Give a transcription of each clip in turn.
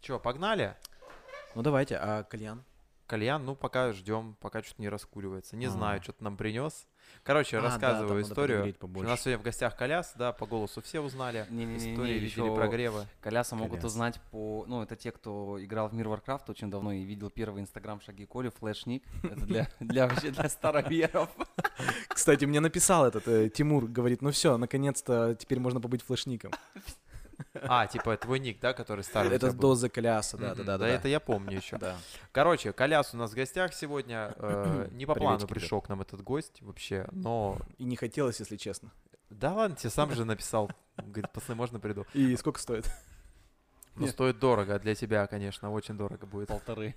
Че, погнали? Ну давайте, а кальян? Кальян, ну пока ждем, пока что-то не раскуривается. Не А. знаю, что ты нам принес. Короче, А, да, рассказываю надо историю. У нас сегодня в гостях Коляс, да, по голосу все узнали. Не-не-не, Истории видели ещё прогревы. Коляса могут Коляс. узнать по... Ну, это те, кто играл в мир Warcraft очень давно и видел первый инстаграм шаги Коли, флешник. Это для, для вообще для староверов. Кстати, мне написал этот э, Тимур, говорит, ну все, наконец-то теперь можно побыть флешником. А, типа твой ник, да, который старый Это доза Коляса, да, да, да. Да, это я помню еще. Да. Короче, Коляс у нас в гостях сегодня. э, Не по плану пришел к нам этот гость вообще, но... И не хотелось, если честно. Да ладно, тебе сам же написал. Говорит, пацаны, можно приду? И сколько стоит? Ну, стоит дорого, для тебя, конечно, очень дорого будет. Полторы.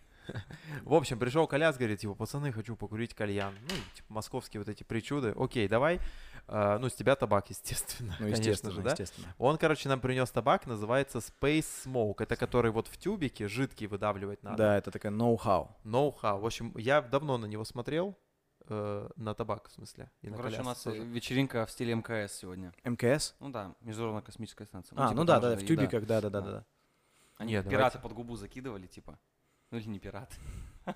В общем, пришел Коляс, говорит, типа, пацаны, хочу покурить кальян. Ну, типа, московские вот эти причуды. Окей, давай. А, ну, с тебя табак, естественно. Ну, конечно естественно, же, да? естественно. Он, короче, нам принес табак, называется Space Smoke. Это который вот в тюбике жидкий выдавливать надо. Да, это такая ноу-хау. Ноу-хау. В общем, я давно на него смотрел. э, на табак, в смысле. И на Короче, у нас э, тоже. вечеринка в стиле МКС сегодня. МКС? Ну да, Международная космическая станция. А, типа ну да, да, в тюбиках, да, да, да, Да. да. Они Нет, пираты давайте. под губу закидывали, типа. Ну или не пираты.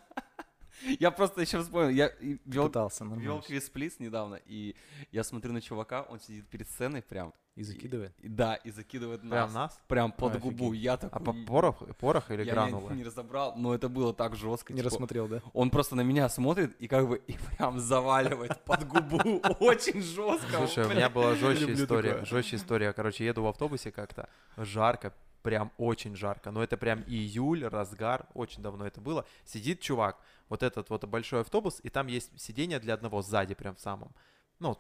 Я просто еще вспомнил, я вел, Пытался, вел квиз Плиз недавно, и я смотрю на чувака, он сидит перед сценой прям, И закидывает. и- да, и закидывает Прям нас, нас? прям под Ой, губу. офигеть. Я А такой... по порох, порох или я не, гранулы? не разобрал, но это было так жестко. Не типа, рассмотрел, да? Он просто на меня смотрит и как бы и прям заваливает под губу очень жестко. Слушай, у меня была жестче история. Жестче история. Короче, еду в автобусе как-то. Жарко, прям очень жарко. Но это прям июль, разгар. Очень давно это было. Сидит чувак, вот этот вот большой автобус, и там есть сиденье для одного сзади, прям в самом. Ну, вот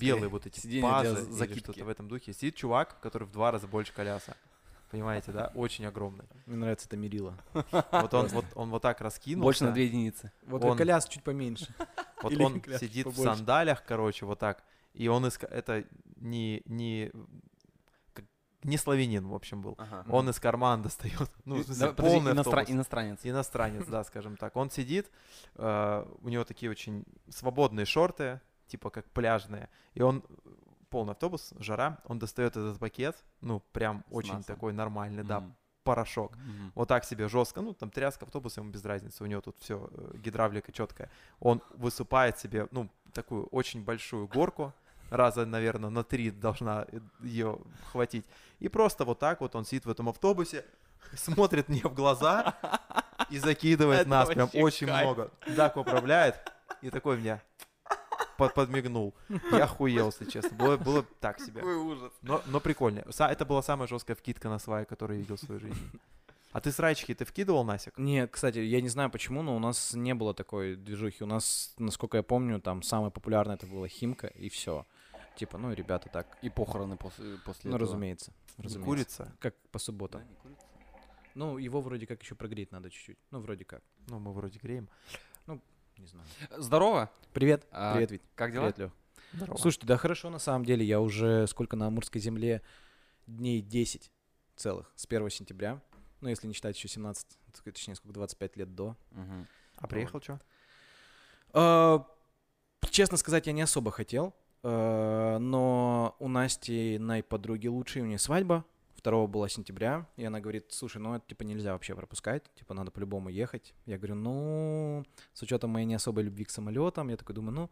белые вот эти сиденье для пазы или закидки. что-то в этом духе. Сидит чувак, который в два раза больше коляса. Понимаете, да? Очень огромный. Мне нравится это мерило. Вот он вот, он вот так раскинулся. Больше на две единицы. Вот Он- Коляс чуть поменьше. Вот Или он сидит в побольше. сандалях, короче, вот так. И он из... ка- Это не, не, не славянин, в общем, был. Ага. Он из кармана достает. Ну, в смысле, да, полный иностра- автобус. иностранец. Иностранец, да, скажем так. Он сидит, э, у него такие очень свободные шорты, типа как пляжные. И он э, полный автобус, жара, он достает этот пакет, ну, прям С очень маслом. такой нормальный, да, Мгм. порошок. Мгм. Вот так себе жестко, ну там тряска автобуса ему без разницы, у него тут все гидравлика четкая. Он высыпает себе, ну такую очень большую горку, раза, наверное, на три должна ее хватить. И просто вот так вот он сидит в этом автобусе, смотрит мне в глаза и закидывает Это нас прям очень кайф. много. Так управляет и такой мне под- подмигнул. Я охуел, если честно. Было, было так себе. Какой ужас. Но, но прикольно. Это была самая жесткая вкидка на свай, которую я видел в своей жизни. А ты срачки ты вкидывал, Насик? Нет, кстати, я не знаю почему, но у нас не было такой движухи. У нас, насколько я помню, там самое популярное это была Химка и все. Типа, ну, ребята так. И похороны после, после Ну, этого. разумеется. Не разумеется. курица? Как по Да, субботам. не курица. Ну, его вроде как еще прогреть надо чуть-чуть. Ну, вроде как. Ну, мы вроде греем. Не знаю. Здорово. Привет. А, Привет, Вить. Как дела? Привет, Лех. Здорово. Слушайте, да хорошо на самом деле. Я уже сколько на Амурской земле? Дней 10 целых с 1 сентября. Ну, если не считать еще 17, т- точнее, сколько, 25 лет до. Мгм. а приехал что? А, Честно сказать, я не особо хотел. А, Но у Насти, на подруги лучшей, у нее свадьба. 2 была сентября, и она говорит, слушай, ну это типа нельзя вообще пропускать, типа надо по-любому ехать. Я говорю, ну, с учетом моей не особой любви к самолетам, я такой думаю, ну,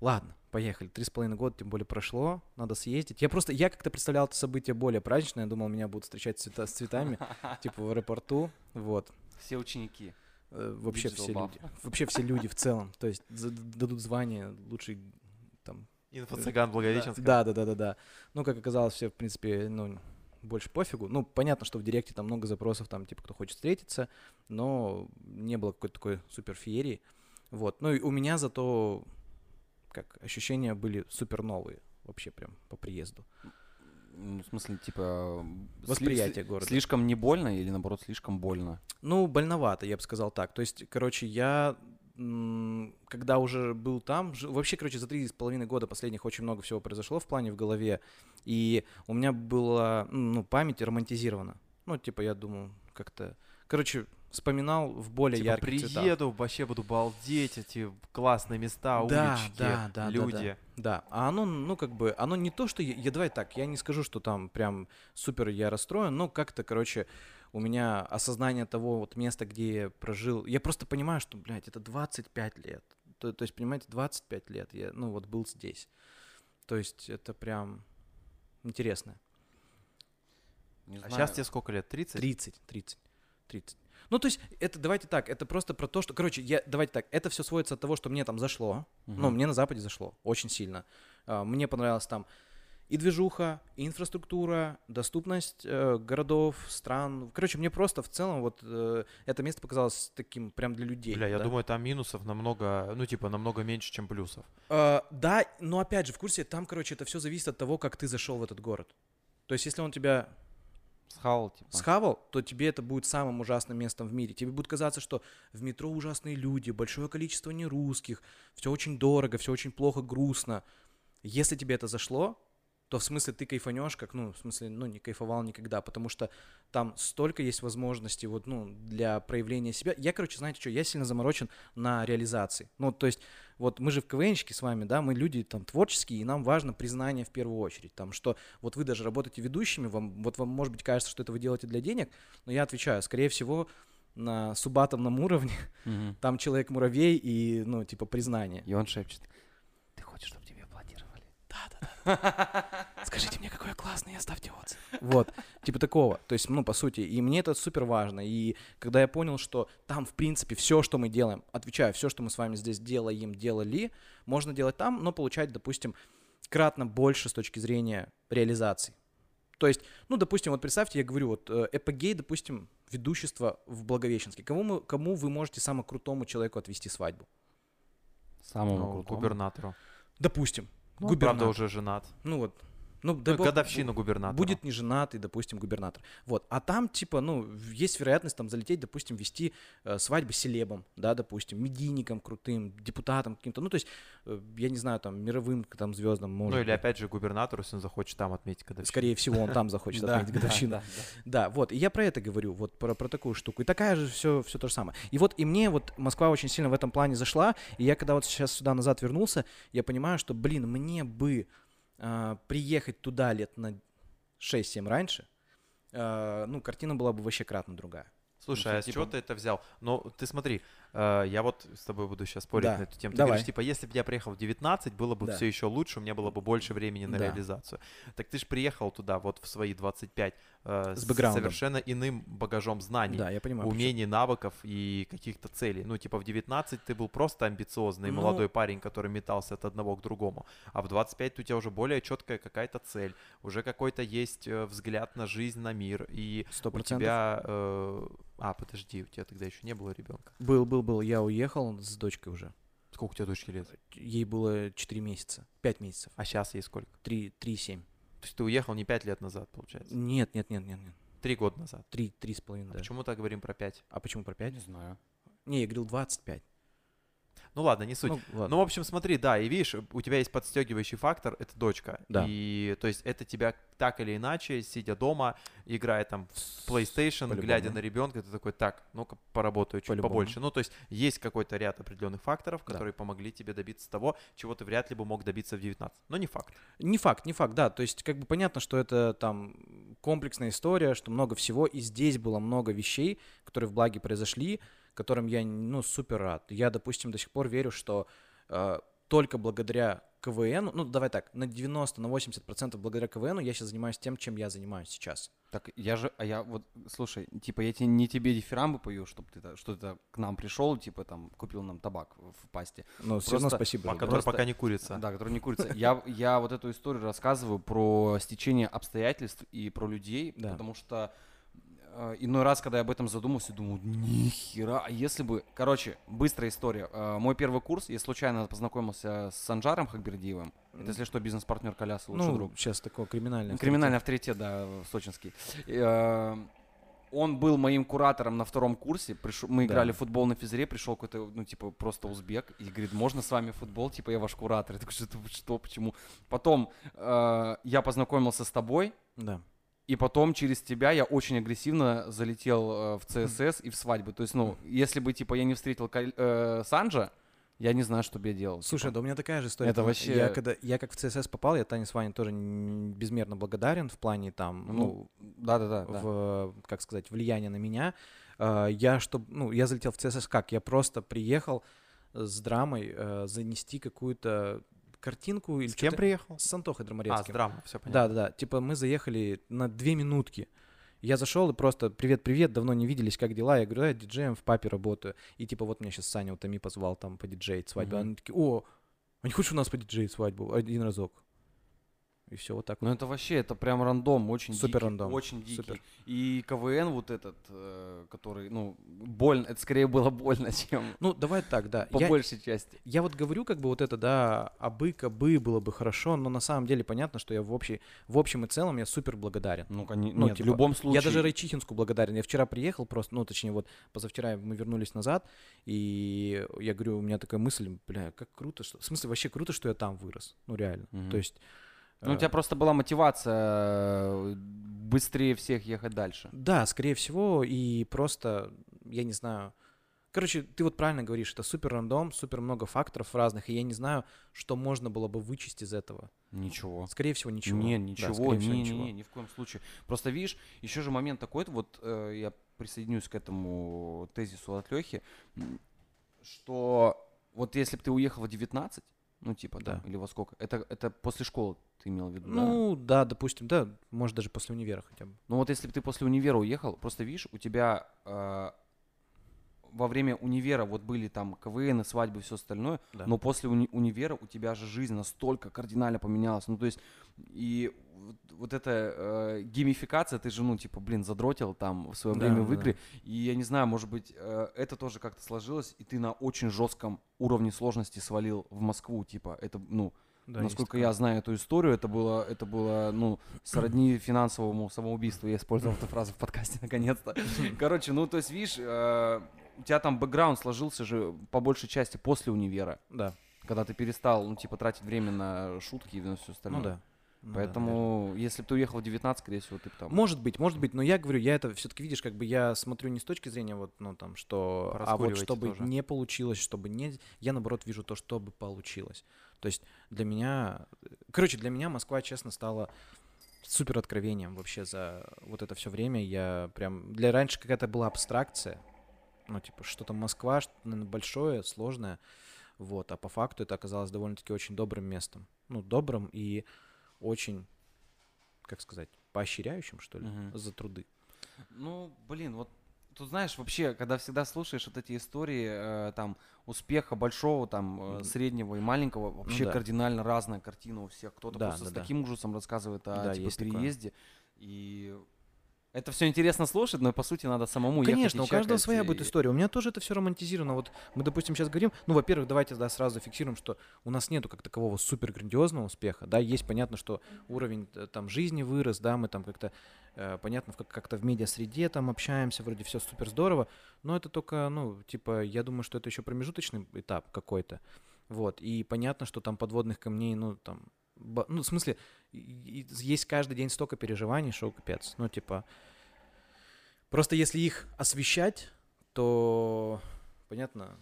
ладно, поехали. Три с половиной года, тем более прошло, надо съездить. Я просто, я как-то представлял это событие более праздничное, я думал, меня будут встречать цвета, с цветами, типа в аэропорту, вот. Все ученики. Э, Вообще все люди. Вообще все люди в целом. То есть дадут звание лучший. Инфо-цыган Благовещенска. Да, да, да, да, да. Ну, как оказалось, все, в принципе, ну, больше пофигу. Ну, понятно, что в директе там много запросов, там, типа, кто хочет встретиться, но не было какой-то такой супер феерии. Вот. Ну, и у меня зато, как, ощущения были супер новые вообще прям по приезду. Ну, в смысле, типа... Восприятие сли- города. Слишком не больно или, наоборот, слишком больно? Ну, больновато, я бы сказал так. То есть, короче, я когда уже был там, вообще, короче, за три с половиной года последних очень много всего произошло в плане в голове, и у меня была, ну, память романтизирована. Ну, типа, я думал, как-то, короче, вспоминал в более Типа, ярких цветах. приеду, вообще буду балдеть, эти классные места, Да, улички, да, да, да, люди. Да, а оно, ну, как бы, оно не то, что... Я, я- давай так, я не скажу, что там прям супер я расстроен, но как-то, короче, у меня осознание того вот места, где я прожил... Я просто понимаю, что, блядь, это 25 лет. То, то есть, понимаете, 25 лет я, ну, вот был здесь. То есть, это прям интересно. Не А знаю. сейчас тебе сколько лет? 30? 30, 30, 30. Ну, то есть, это, давайте так, это просто про то, что, короче, я, давайте так, это все сводится от того, что мне там зашло, ну, Мгм. мне на Западе зашло очень сильно. А, Мне понравилось там и движуха, и инфраструктура, доступность э, городов, стран. Короче, мне просто в целом вот э, это место показалось таким прям для людей. Бля, я да. думаю, там минусов намного, ну, типа, намного меньше, чем плюсов. Э, да, но опять же, в курсе, там, короче, это все зависит от того, как ты зашел в этот город. То есть, если он тебя Схавал, типа. схавал, то тебе это будет самым ужасным местом в мире. Тебе будет казаться, что в метро ужасные люди, большое количество нерусских, все очень дорого, все очень плохо, грустно. Если тебе это зашло, то в смысле ты кайфанешь, как, ну, в смысле, ну, не кайфовал никогда, потому что там столько есть возможностей вот, ну, для проявления себя. Я, короче, знаете что, я сильно заморочен на реализации. Ну, то есть, вот мы же в КВНщике с вами, да, мы люди там творческие, и нам важно признание в первую очередь. Там, что вот вы даже работаете ведущими, вам, вот вам, может быть, кажется, что это вы делаете для денег, но я отвечаю, скорее всего, на субатомном уровне Мгм. там человек-муравей и, ну, типа, признание. И он шепчет. Ты хочешь, чтобы тебе аплодировали? Скажите мне, какой я классный, оставьте отзыв. Вот, типа такого. То есть, ну, по сути, и мне это супер важно. И когда я понял, что там, в принципе, все, что мы делаем, отвечаю, все, что мы с вами здесь делаем, делали, можно делать там, но получать, допустим, кратно больше с точки зрения реализации. То есть, ну, допустим, вот представьте, я говорю, вот э, эпогей, допустим, ведущество в Благовещенске. Кому, мы, кому вы можете самому крутому человеку отвести свадьбу? Самому Ну, крутому. губернатору. Допустим. Ну, он, правда, губернатор. уже женат. Ну вот. Ну, дай Ну, бог, годовщину губернатора. Будет не женатый, допустим, губернатор. Вот. А там, типа, ну, есть вероятность там залететь, допустим, вести э, свадьбы селебом, да, допустим, медийником крутым, депутатом каким-то. Ну, то есть, э, я не знаю, там, мировым там звездам, может Ну, или быть. опять же губернатору, если он захочет там отметить годовщину. Скорее всего, он там захочет отметить годовщину. да, вот, и я про это говорю, вот про, такую штуку. И такая же все то же самое. И вот и мне вот Москва очень сильно в этом плане зашла, и я когда вот сейчас сюда назад вернулся, я понимаю, что, блин, мне бы а, приехать туда лет на 6-7 раньше, а, ну, картина была бы вообще кратно другая. Слушай, Ну, а с типа- чего ты это взял? Ну, ты смотри, э, я вот с тобой буду сейчас спорить Да, на эту тему. Ты давай. говоришь, типа, если бы я приехал в 19, было бы Да. все еще лучше, у меня было бы больше времени на Да. реализацию. Так ты же приехал туда вот в свои 25 э, С бэкграундом. совершенно иным багажом знаний. Да, я понимаю. умений, навыков и каких-то целей. Ну, типа в 19 ты был просто амбициозный Ну- молодой парень, который метался от одного к другому. А в 25 у тебя уже более четкая какая-то цель, уже какой-то есть э, взгляд на жизнь, на мир. И Сто у процентов. тебя... э, А, подожди, у тебя тогда еще не было ребенка. Был, был, был. Я уехал с дочкой уже. Сколько у тебя дочки лет? Ей было 4 месяца. 5 месяцев. А сейчас ей сколько? 3, 3,7. То есть ты уехал не 5 лет назад, получается? Нет, нет, нет, нет, нет. Три года назад. 3, 3,5, А да. почему так говорим про 5? А почему про 5? Не знаю. Не, я говорил 25. Ну ладно, не суть. Ну, ладно. Ну, в общем, смотри, да, и видишь, у тебя есть подстегивающий фактор, это дочка. Да. И то есть это тебя так или иначе, сидя дома, играя там в PlayStation, По-любому. глядя на ребенка, ты такой, так, ну-ка поработаю чуть По-любому. побольше. Ну, то есть есть какой-то ряд определенных факторов, Да. которые помогли тебе добиться того, чего ты вряд ли бы мог добиться в 19. Но не факт. Не факт, не факт, да. То есть, как бы понятно, что это там комплексная история, что много всего, и здесь было много вещей, которые в благе произошли, которым я, ну, супер рад. Я, допустим, до сих пор верю, что э, только благодаря КВН, ну, давай так, на 90, на 80% благодаря КВН я сейчас занимаюсь тем, чем я занимаюсь сейчас. Так я же, а я вот, слушай, типа я тебе, не тебе дифирамбы пою, чтобы ты, та- что ты к нам пришел, типа там купил нам табак в пасте. Ну, все равно Просто спасибо. По- за который вопрос. пока не курится. Да, который не курица. Я, я вот эту историю рассказываю про стечение обстоятельств и про людей, Да. потому что иной раз, когда я об этом задумался, думаю, нихера, а если бы... Короче, быстрая история. Э, мой первый курс, я случайно познакомился с Санжаром Хакбердиевым. Это, если что, бизнес-партнер Коляса, лучший Ну, друг. сейчас такое криминальное. Криминальный авторитет, да, сочинский. Э, Он был моим куратором на втором курсе. Пришел, мы Да. играли в футбол на физре, пришел какой-то, ну, типа, просто узбек. И говорит, можно с вами футбол? Типа, я ваш куратор. Я такой, что, что почему? Потом э, я познакомился с тобой. Да. И потом через тебя я очень агрессивно залетел э, в ЦСС и в свадьбы. То есть, ну, если бы, типа, я не встретил э, Санджа, я не знаю, что бы я делал. Слушай, типа. да у меня такая же история. Это вообще- Я, когда, я как в ЦСС попал, я Тане с Ваней тоже безмерно благодарен в плане там, ну, Ну, да-да-да. да. в, как сказать, влияние на меня. А, Я, чтоб, ну, я залетел в ЦСС как? Я просто приехал с драмой э, занести какую-то картинку или С кем приехал? С Антохой А, с Драмарецким. драма, все понятно. да, да. Типа мы заехали на две минутки. Я зашел и просто привет-привет, давно не виделись, как дела? Я говорю, я диджеем в папе работаю. И типа вот меня сейчас Саня Утами позвал там по диджеить свадьбу. Мгм. Они такие, о, а не хочешь у нас по диджеить свадьбу один разок? И все вот так Ну вот. это вообще, это прям рандом, очень Супер дикий, рандом, очень дикий. супер. И КВН вот этот, э, который, ну, больно, это скорее было больно, чем Ну, давай так, да. по Я, большей части. я вот говорю, как бы вот это, да, абы, кабы было бы хорошо, но на самом деле понятно, что я в, общей, в общем и целом я супер благодарен. Ну, конечно, Ну, нет, типа, в любом случае. Я даже Райчихинску благодарен. Я вчера приехал просто, ну, точнее, вот позавчера мы вернулись назад, и я говорю, у меня такая мысль, бля, как круто, что... В смысле, вообще круто, что я там вырос. Ну, реально. Мгм. То есть... Ну, у э, тебя просто была мотивация э, быстрее всех ехать дальше. Да, скорее всего, и просто, я не знаю... Короче, ты вот правильно говоришь, это супер рандом, супер много факторов разных, и я не знаю, что можно было бы вычесть из этого. Ничего. Скорее всего, ничего. Не, Да, ничего, скорее не, всего, не, ничего. не, ни в коем случае. Просто видишь, еще же момент такой, вот э, я присоединюсь к этому тезису от Лехи, что вот если бы ты уехал в 19, ну типа, да, Да. или во сколько, это, это после школы ты имел в виду, да? Ну, да, допустим, да, может, даже после универа хотя бы. Ну вот если бы ты после универа уехал, просто видишь, у тебя э, во время универа вот были там КВН, свадьбы и все остальное, Да. но после уни- универа у тебя же жизнь настолько кардинально поменялась. Ну то есть и вот, вот эта э, геймификация, ты же, ну типа, блин, задротил там в свое Да, время в да, игры. И я не знаю, может быть, э, это тоже как-то сложилось, и ты на очень жестком уровне сложности свалил в Москву, типа, это, ну, Да, Насколько я знаю эту историю, это было, это было, ну, сродни финансовому самоубийству. Я использовал эту фразу в подкасте наконец-то. Короче, ну, то есть, видишь, э, у тебя там бэкграунд сложился же по большей части после универа, Да, когда ты перестал, ну, типа, тратить время на шутки и на все остальное. ну да. Ну да, Поэтому, если бы ты уехал в 19, скорее всего, ты бы там... Может быть, может быть, но я говорю, я это все-таки видишь, как бы я смотрю не с точки зрения вот, ну там, что, а вот чтобы тоже. не получилось, чтобы не, я наоборот вижу то, чтобы получилось. То есть для меня, короче, для меня Москва, честно, стала супер откровением вообще за вот это все время. Я прям для раньше какая-то была абстракция, ну типа что-то Москва, что наверное, большое, сложное, вот, а по факту это оказалось довольно-таки очень добрым местом, ну добрым и очень, как сказать, поощряющим что ли Мгм. за труды. Ну, блин, вот тут знаешь, вообще, когда всегда слушаешь вот эти истории э, там успеха большого, там э, среднего и маленького, вообще да. кардинально разная картина у всех. Кто-то Да, просто да, с да. таким ужасом рассказывает о Да, типа, есть такое. переезде. И это все интересно слушать, но по сути надо самому ехать Конечно, и у каждого своя будет история. У меня тоже это все романтизировано. Вот мы, допустим, сейчас говорим, ну, во-первых, давайте да, сразу фиксируем, что у нас нету как такового супер грандиозного успеха. Да, есть понятно, что уровень э, там жизни вырос, да, мы там как-то э, понятно как- как-то в медиа-среде там общаемся, вроде все супер здорово, но это только, ну, типа, я думаю, что это еще промежуточный этап какой-то. Вот, и понятно, что там подводных камней, ну, там, ну, в смысле, есть каждый день столько переживаний, что капец. Ну, типа, Просто если их освещать, то понятно.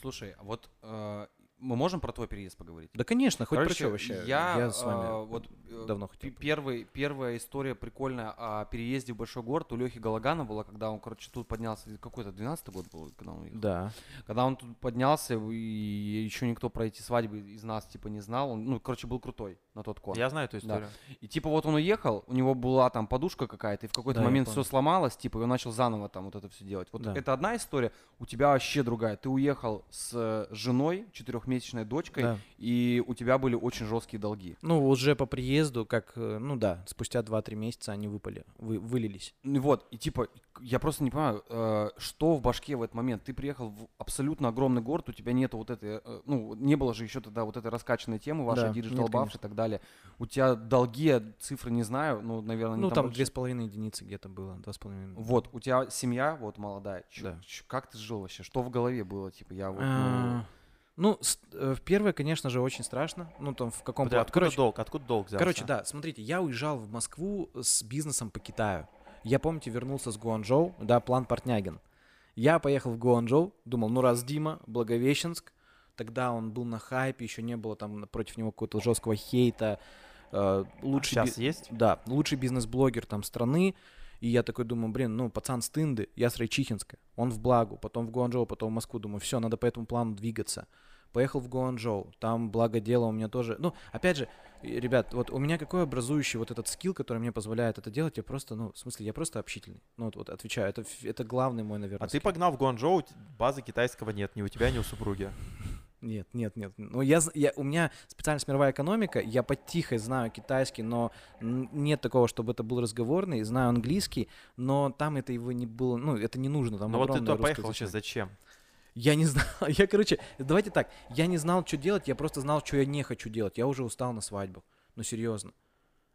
Слушай, а вот э, мы можем про твой переезд поговорить? Да, конечно, хоть про Короче, что вообще. Я, с вами э, вот э, давно хотел. Первый, первая история прикольная о переезде в большой город у Лехи Галагана была, когда он, короче, тут поднялся, какой-то 12 год был, когда он уехал. Да. Когда он тут поднялся, и еще никто про эти свадьбы из нас, типа, не знал. Он, ну, короче, был крутой на тот кон. Я знаю эту Да. историю. И типа вот он уехал, у него была там подушка какая-то, и в какой-то Да, момент все сломалось, типа, и он начал заново там вот это все делать. Вот Да. это одна история, у тебя вообще другая. Ты уехал с э, женой, четырехмесячной дочкой, Да. и у тебя были очень жесткие долги. Ну, уже по приезду, как, э, ну да, спустя 2-3 месяца они выпали, вы, вылились. Ну Вот, и типа, я просто не понимаю, э, что в башке в этот момент. Ты приехал в абсолютно огромный город, у тебя нету вот этой, э, ну, не было же еще тогда вот этой раскачанной темы вашей, Да, Buff конечно. и так далее. У тебя долги, цифры не знаю, ну, наверное, Ну, там две с половиной единицы где-то было, два с половиной. Вот, у тебя семья вот молодая. Чё- Да. чё- как ты жил вообще? Что в голове было? Типа, я вот, ну, А, Ну, э, первое, конечно же, очень страшно. Ну, там в каком плане. откуда Короче, долг? Откуда долг взялся? Короче, да, смотрите, я уезжал в Москву с бизнесом по Китаю. Я, помните, вернулся с Гуанчжоу, да, план Портнягин. Я поехал в Гуанчжоу, думал, ну раз Дима, Благовещенск, тогда он был на хайпе, еще не было там против него какого-то жесткого хейта. э, лучший сейчас би- есть? Да, лучший бизнес-блогер там страны. И я такой думаю, блин, ну, пацан с Тынды, я с Райчихинска. Он в Благу, потом в Гуанчжоу, потом в Москву. Думаю, все, надо по этому плану двигаться. Поехал в Гуанчжоу, там, благо дело, у меня тоже... Ну, опять же, ребят, вот у меня какой образующий вот этот скилл, который мне позволяет это делать, я просто, ну, в смысле, я просто общительный. Ну, вот, вот отвечаю, это, это главный мой, наверное, А ты погнал в Гуанчжоу, базы китайского нет, ни у тебя, ни у супруги. Нет, нет, нет. Ну, я, я, у меня специальность мировая экономика, я потихо знаю китайский, но нет такого, чтобы это был разговорный, знаю английский, но там это его не было, ну, это не нужно. Там Ну вот ты туда поехал русскоязычное. зачем? Я не знал, я, короче, давайте так, я не знал, что делать, я просто знал, что я не хочу делать. Я уже устал на свадьбу, ну, серьезно.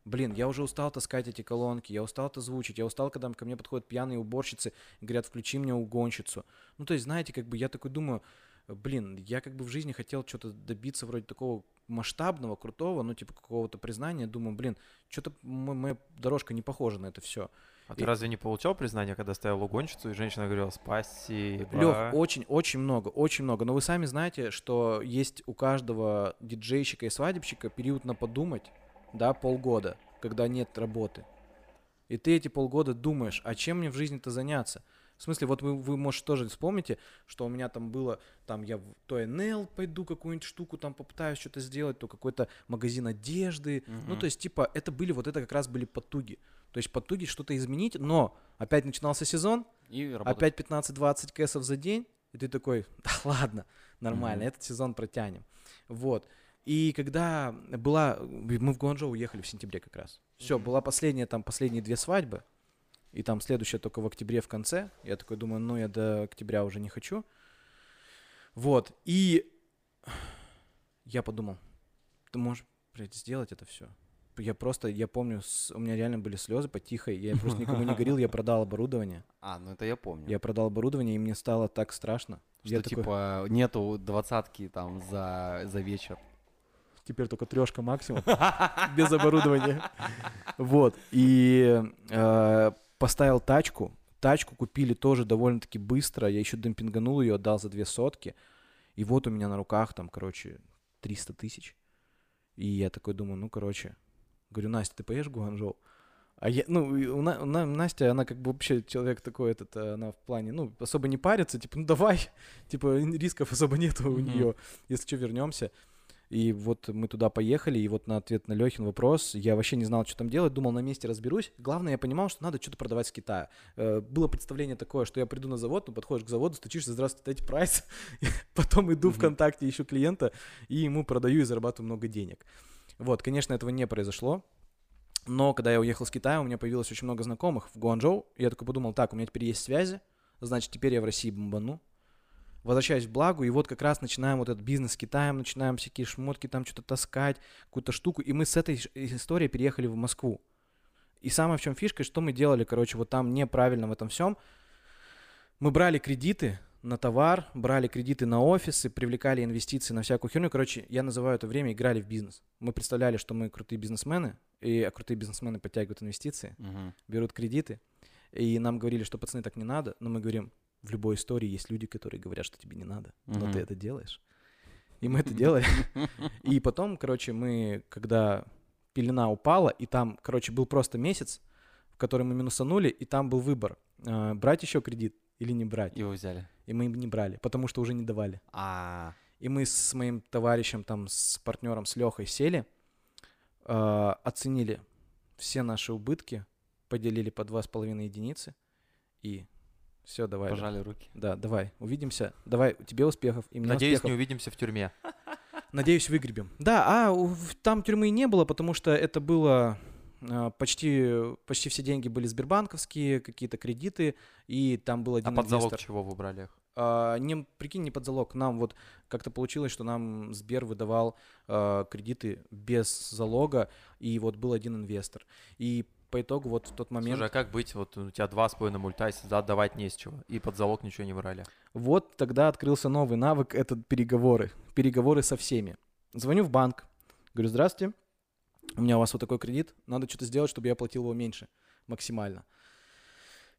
Блин, я уже устал таскать эти колонки, я устал это звучить, я устал, когда ко мне подходят пьяные уборщицы и говорят, включи мне угонщицу. Ну, то есть, знаете, как бы я такой думаю, блин, я как бы в жизни хотел что-то добиться вроде такого масштабного, крутого, ну, типа какого-то признания. Думаю, блин, что-то моя дорожка не похожа на это все. А ты И- разве не получал признание, когда ставил угонщицу, и женщина говорила спасибо? Лех, очень, очень много, очень много. Но вы сами знаете, что есть у каждого диджейщика и свадебщика период на подумать, да, полгода, когда нет работы. И ты эти полгода думаешь, а чем мне в жизни-то заняться? В смысле, вот вы, вы, может, тоже вспомните, что у меня там было, там я в то НЛ пойду какую-нибудь штуку там попытаюсь что-то сделать, то какой-то магазин одежды. Ну, Мгм. то есть, типа, это были, вот это как раз были потуги. То есть, потуги что-то изменить, но опять начинался сезон, И работать. Опять 15-20 кэсов за день, и ты такой, да ладно, нормально, Мгм. этот сезон протянем. Вот. И когда была, мы в Гуанчжоу уехали в сентябре как раз. Все, была последняя, там, последние две свадьбы, и там следующая только в октябре в конце. Я такой думаю, ну, я до октября уже не хочу. Вот, и я подумал, ты можешь, блядь, сделать это все. Я просто, я помню, с- у меня реально были слезы потихо, я просто никому не говорил, я продал оборудование. А, ну это я помню. Я продал оборудование, и мне стало так страшно. Что я такой, типа нету двадцатки там за, за вечер. теперь только трешка максимум, без оборудования. Вот, и э, поставил тачку. Тачку купили тоже довольно-таки быстро. Я еще демпинганул ее, отдал за две сотки. И вот у меня на руках там, короче, 300 тысяч. И я такой думаю, ну, короче, говорю, Настя, ты поешь в Гуанчжоу? А я, ну, у, На- у На- Настя, она как бы вообще человек такой, этот, э, она в плане, ну, особо не парится, типа, ну, давай, типа, рисков особо нету у Мгм. нее, если что, вернемся. И вот мы туда поехали, и вот на ответ на Лехин вопрос, я вообще не знал, что там делать, думал, на месте разберусь. Главное, я понимал, что надо что-то продавать с Китая. Э, Было представление такое, что я приду на завод, ну, подходишь к заводу, стучишься, здравствуйте, дайте прайс. Потом иду Мгм. ВКонтакте, ищу клиента, и ему продаю и зарабатываю много денег. Вот, конечно, этого не произошло. Но когда я уехал с Китая, у меня появилось очень много знакомых в Гуанчжоу. и Я такой подумал, так, у меня теперь есть связи, значит, теперь я в России бомбану. Возвращаюсь в Благу, и вот как раз начинаем вот этот бизнес с Китаем, начинаем всякие шмотки там что-то таскать, какую-то штуку. И мы с этой историей переехали в Москву. И самое в чем фишка, что мы делали, короче, вот там неправильно в этом всем. Мы брали кредиты на товар, брали кредиты на офисы, привлекали инвестиции на всякую херню. Короче, я называю это время играли в бизнес. Мы представляли, что мы крутые бизнесмены, и а крутые бизнесмены подтягивают инвестиции, Мгм. берут кредиты. И нам говорили, что пацаны так не надо, но мы говорим, в любой истории есть люди, которые говорят, что тебе не надо, но Мгм. ты это делаешь. И мы это делали. И потом, короче, мы, когда пелена упала, и там, короче, был просто месяц, в который мы минусанули, и там был выбор, э, брать еще кредит или не брать. Его взяли. И мы не брали, потому что уже не давали. А, И мы с моим товарищем, там, с партнером, с Лехой сели, э, оценили все наши убытки, поделили по два с половиной единицы, и все, давай. Пожали руки. Да, давай, увидимся. Давай, тебе успехов, и мне Надеюсь, успехов. не увидимся в тюрьме. Надеюсь, выгребем. Да, а там тюрьмы не было, потому что это было а, почти, почти все деньги были сбербанковские, какие-то кредиты, и там был А один под залог инвестор. чего вы брали их? А, не, прикинь, не под залог. Нам вот как-то получилось, что нам Сбер выдавал а, кредиты без залога, и вот был один инвестор. И по итогу вот в тот момент... Слушай, а как быть? Вот у тебя два с половиной мульта, если да, отдавать не с чего. И под залог ничего не брали. Вот тогда открылся новый навык, это переговоры. Переговоры со всеми. Звоню в банк, говорю, здравствуйте, у меня у вас вот такой кредит, надо что-то сделать, чтобы я платил его меньше максимально.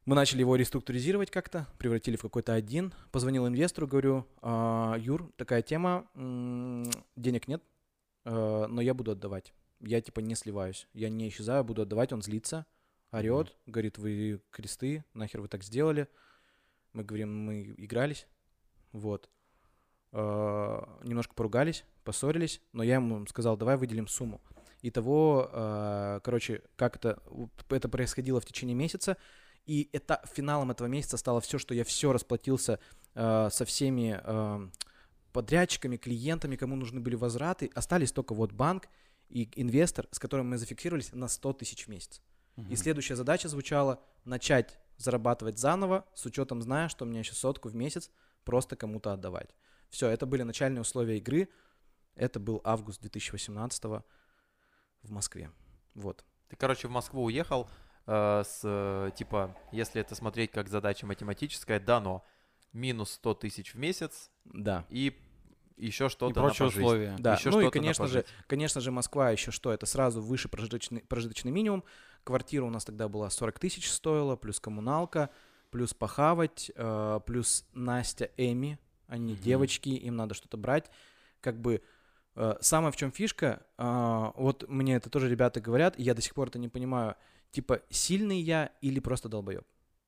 Мы начали его реструктуризировать как-то, превратили в какой-то один. Позвонил инвестору, говорю, «А, Юр, такая тема, денег нет, э, но я буду отдавать. Я типа не сливаюсь, я не исчезаю, буду отдавать. Он злится, орет, говорит, вы кресты, нахер вы так сделали. Мы говорим, мы игрались, вот. Э, Немножко поругались, поссорились, но я ему сказал, давай выделим сумму. Итого, э, короче, как это, это происходило в течение месяца, и это, финалом этого месяца стало все, что я все расплатился э, со всеми э, подрядчиками, клиентами, кому нужны были возвраты. Остались только вот банк и инвестор, с которым мы зафиксировались на 100 тысяч в месяц. И следующая задача звучала начать зарабатывать заново, с учетом зная, что мне еще сотку в месяц просто кому-то отдавать. Все, это были начальные условия игры. Это был август 2018 в Москве. Вот. Ты, короче, в Москву уехал э, с, э, типа, если это смотреть как задача математическая, дано минус 100 тысяч в месяц Да. и еще И что-то на прочие условия. Да, Ещё ну и, конечно же, конечно же, Москва еще что? Это сразу выше прожиточный, прожиточный минимум. Квартира у нас тогда была 40 тысяч стоила, плюс коммуналка, плюс похавать, э, плюс Настя, Эми, они Мгм. девочки, им надо что-то брать. Как бы э, самое в чем фишка, э, вот мне это тоже ребята говорят, и я до сих пор это не понимаю, типа сильный я или просто долбоеб.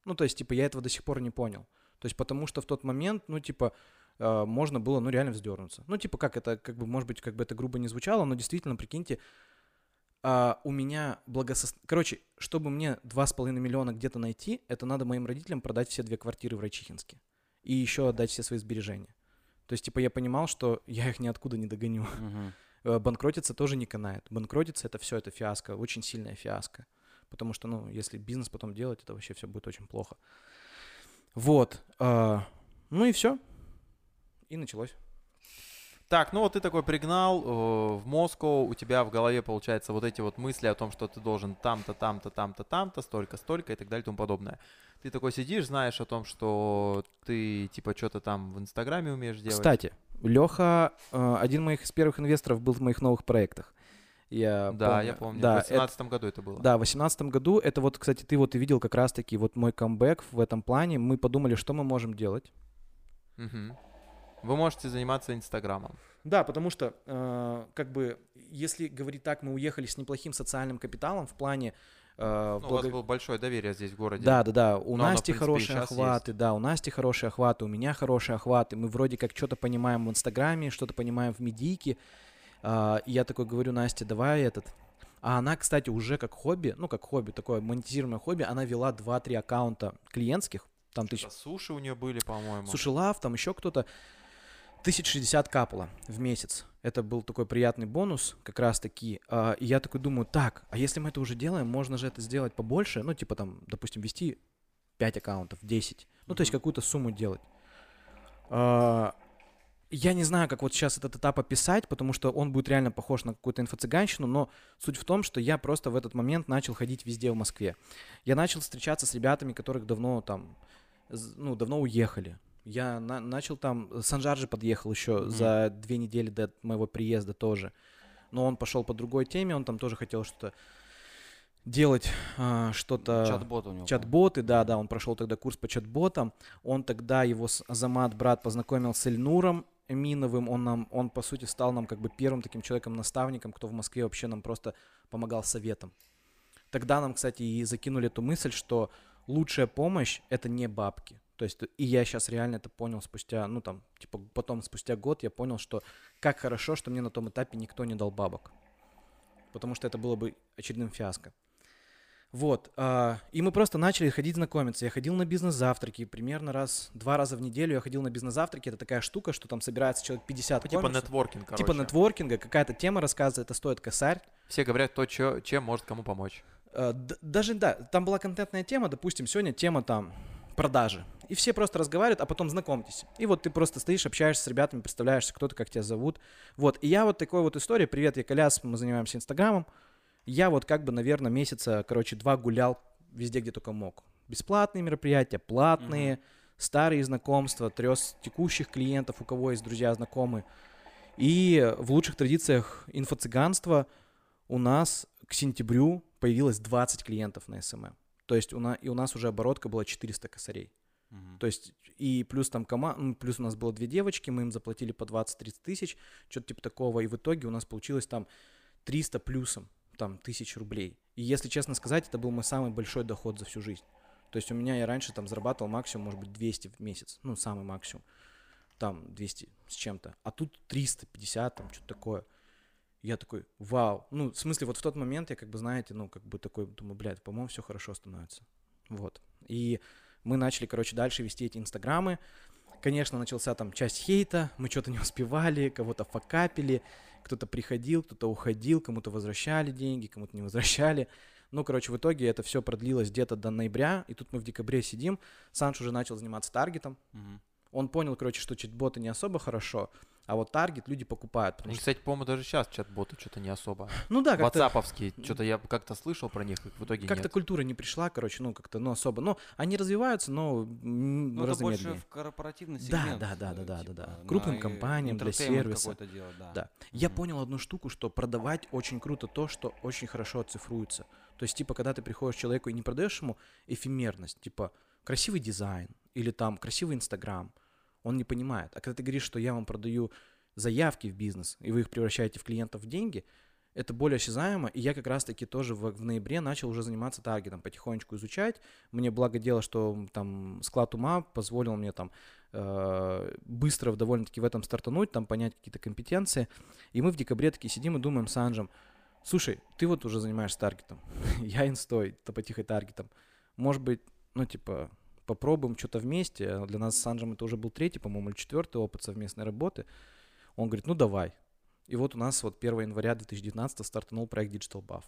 Ну, то есть, типа, я этого до сих пор не понял. То есть, потому что в тот момент, ну, типа, э, можно было, ну, реально вздернуться. Ну, типа, как это, как бы, может быть, как бы это грубо не звучало, но действительно, прикиньте, а, у меня благосостояние... Короче, чтобы мне 2,5 миллиона где-то найти, это надо моим родителям продать все две квартиры в Райчихинске. И еще отдать все свои сбережения. То есть, типа, я понимал, что я их ниоткуда не догоню. Э, Банкротиться тоже не канает. Банкротиться это все, это фиаско, очень сильная фиаско. Потому что, ну, если бизнес потом делать, это вообще все будет очень плохо. Вот. а, Ну и все. И началось. Так, ну вот ты такой пригнал э, в Москву, у тебя в голове, получается, вот эти вот мысли о том, что ты должен там-то, там-то, там-то, там-то, столько, столько и так далее и тому подобное. Ты такой сидишь, знаешь о том, что ты, типа, что-то там в Инстаграме умеешь делать. Кстати, Леха, один моих из первых инвесторов был в моих новых проектах. Я Да, я помню. Да, в это- 2018 году это было. Да, в 2018 году, это вот, кстати, ты вот и видел как раз-таки вот мой камбэк в этом плане. Мы подумали, что мы можем делать. Мгм. Вы можете заниматься Инстаграмом. Да, потому что, э, как бы, если говорить так, мы уехали с неплохим социальным капиталом в плане... э, Ну, у вас благо- было большое доверие здесь в городе. Да, да, да. У Но оно, Насти принципе, и хорошие охваты, да, у Насти хорошие охваты, у меня хорошие охваты. Мы вроде как что-то понимаем в Инстаграме, что-то понимаем в медийке. А, и я такой говорю, Насте, давай этот. А она, кстати, уже как хобби, ну как хобби, такое монетизируемое хобби, она вела 2-3 аккаунта клиентских, там тысяч... Суши у нее были, по-моему. Суши Лав, там еще кто-то. 1060 капало в месяц. Это был такой приятный бонус, как раз таки. А, И я такой думаю, так, а если мы это уже делаем, можно же это сделать побольше. Ну, типа там, допустим, вести 5 аккаунтов, 10. Ну, то есть какую-то сумму делать. А, Я не знаю, как вот сейчас этот этап описать, потому что он будет реально похож на какую-то инфо-цыганщину, но суть в том, что я просто в этот момент начал ходить везде в Москве. Я начал встречаться с ребятами, которых давно там, ну, давно уехали. Я на- начал там, Санжар же подъехал еще Мгм. за две недели до моего приезда тоже. Но он пошел по другой теме, он там тоже хотел что-то делать, а, что-то... Чат-бот у него. Чат-боты, да, да, он прошел тогда курс по чат-ботам. Он тогда его с Азамат, брат, познакомил с Эльнуром Эминовым. Он нам, он по сути стал нам как бы первым таким человеком-наставником, кто в Москве вообще нам просто помогал советом. Тогда нам, кстати, и закинули эту мысль, что лучшая помощь это не бабки. То есть, и я сейчас реально это понял спустя, ну там, типа, потом спустя год я понял, что как хорошо, что мне на том этапе никто не дал бабок. Потому что это было бы очередным фиаско. Вот. а, и мы просто начали ходить знакомиться. Я ходил на бизнес-завтраки. Примерно раз, два раза в неделю я ходил на бизнес-завтраки. Это такая штука, что там собирается человек 50 Типа комиксов. нетворкинг, короче. Типа нетворкинга, какая-то тема рассказывает, это стоит косарь. Все говорят то, чё- чем может кому помочь. Э, Даже, да, там была контентная тема, допустим, сегодня тема там продажи. И все просто разговаривают, а потом знакомьтесь. И вот ты просто стоишь, общаешься с ребятами, представляешься, кто ты, как тебя зовут. Вот, и я вот такой вот история. Привет, я Коляс, мы занимаемся Инстаграмом. Я вот как бы, наверное, месяца, короче, два гулял везде, где только мог. Бесплатные мероприятия, платные, старые знакомства, тряс текущих клиентов, у кого есть друзья, знакомые. И в лучших традициях инфо-цыганства у нас к сентябрю появилось 20 клиентов на SMM. То есть у нас, и у нас уже оборотка была 400 косарей. Мгм. То есть и плюс там команда, плюс у нас было две девочки, мы им заплатили по 20-30 тысяч, что-то типа такого, и в итоге у нас получилось там 300 плюсом, там, тысяч рублей. И если честно сказать, это был мой самый большой доход за всю жизнь. То есть у меня я раньше там зарабатывал максимум, может быть, 200 в месяц, ну, самый максимум, там, 200 с чем-то, а тут 350, там, что-то такое. Я такой, вау. Ну, в смысле, вот в тот момент я, как бы, знаете, ну, как бы такой, думаю, блядь, по-моему, все хорошо становится. Вот. И мы начали, короче, дальше вести эти инстаграмы. Конечно, начался там часть хейта, мы что-то не успевали, кого-то факапили, кто-то приходил, кто-то уходил, кому-то возвращали деньги, кому-то не возвращали. Ну, короче, в итоге это все продлилось где-то до ноября, и тут мы в декабре сидим, Санж уже начал заниматься таргетом, Мгм. он понял, короче, что чат-боты не особо хорошо, а вот таргет люди покупают. потому Ну, что- кстати, по-моему, даже сейчас чат-боты что-то не особо. ну да, как-то... Ватсаповские, что-то я как-то слышал про них, их в итоге Как-то нет. культура не пришла, короче, ну как-то, ну особо. Ну, они развиваются, но Ну, это больше в корпоративный Да, сегмент. да, да, да, да, типа, да, да. на Крупным и- компаниям, для сервиса. делать, да. Да. Я Мгм. понял одну штуку, что продавать очень круто то, что очень хорошо оцифруется. То есть, типа, когда ты приходишь к человеку и не продаешь ему эфемерность, типа, красивый дизайн или там красивый Инстаграм, он не понимает. А когда ты говоришь, что я вам продаю заявки в бизнес, и вы их превращаете в клиентов в деньги, это более осязаемо, и я как раз-таки тоже в, в ноябре начал уже заниматься таргетом, потихонечку изучать. Мне благо дело, что там склад ума позволил мне там э, быстро довольно-таки в этом стартануть, там понять какие-то компетенции. И мы в декабре такие сидим и думаем с Анжем, слушай, ты вот уже занимаешься таргетом, я инстой, топотихой таргетом. Может быть, ну типа, попробуем что-то вместе. Для нас с Анжем это уже был третий, по-моему, или четвертый опыт совместной работы. Он говорит, ну давай. И вот у нас вот 1 января 2019 стартанул проект Digital Buff.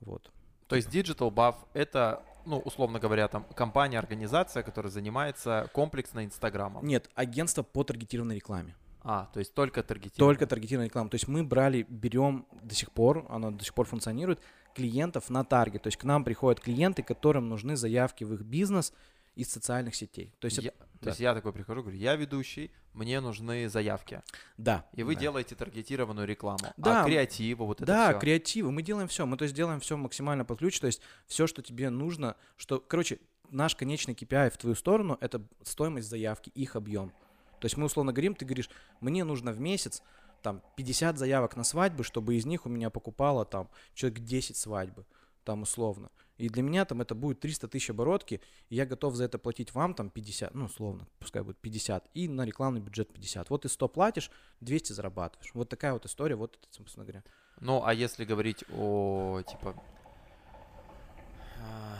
Вот. То есть Digital Buff это, ну, условно говоря, там компания, организация, которая занимается комплексно Инстаграмом. Нет, агентство по таргетированной рекламе. А, то есть только таргетирование. Только таргетированная реклама. То есть мы брали, берем до сих пор, она до сих пор функционирует, клиентов на таргет. То есть к нам приходят клиенты, которым нужны заявки в их бизнес из социальных сетей. То есть Я- это- То есть я такой прихожу, говорю, я ведущий, мне нужны заявки. да. И вы да. делаете таргетированную рекламу. Да. А креативы, вот это Да, всё? креативы. Мы делаем все. Мы то есть делаем все максимально под ключ. То есть все, что тебе нужно, что, короче, наш конечный KPI в твою сторону это стоимость заявки, их объем. То есть мы условно говорим, ты говоришь, мне нужно в месяц там 50 заявок на свадьбы, чтобы из них у меня покупало там человек 10 свадьбы, там условно. И для меня там это будет 300 тысяч оборотки, и я готов за это платить вам там 50, ну условно, пускай будет 50, и на рекламный бюджет 50. Вот ты 100 платишь, 200 зарабатываешь. Вот такая вот история, вот это, собственно говоря. Ну, а если говорить о, типа, а,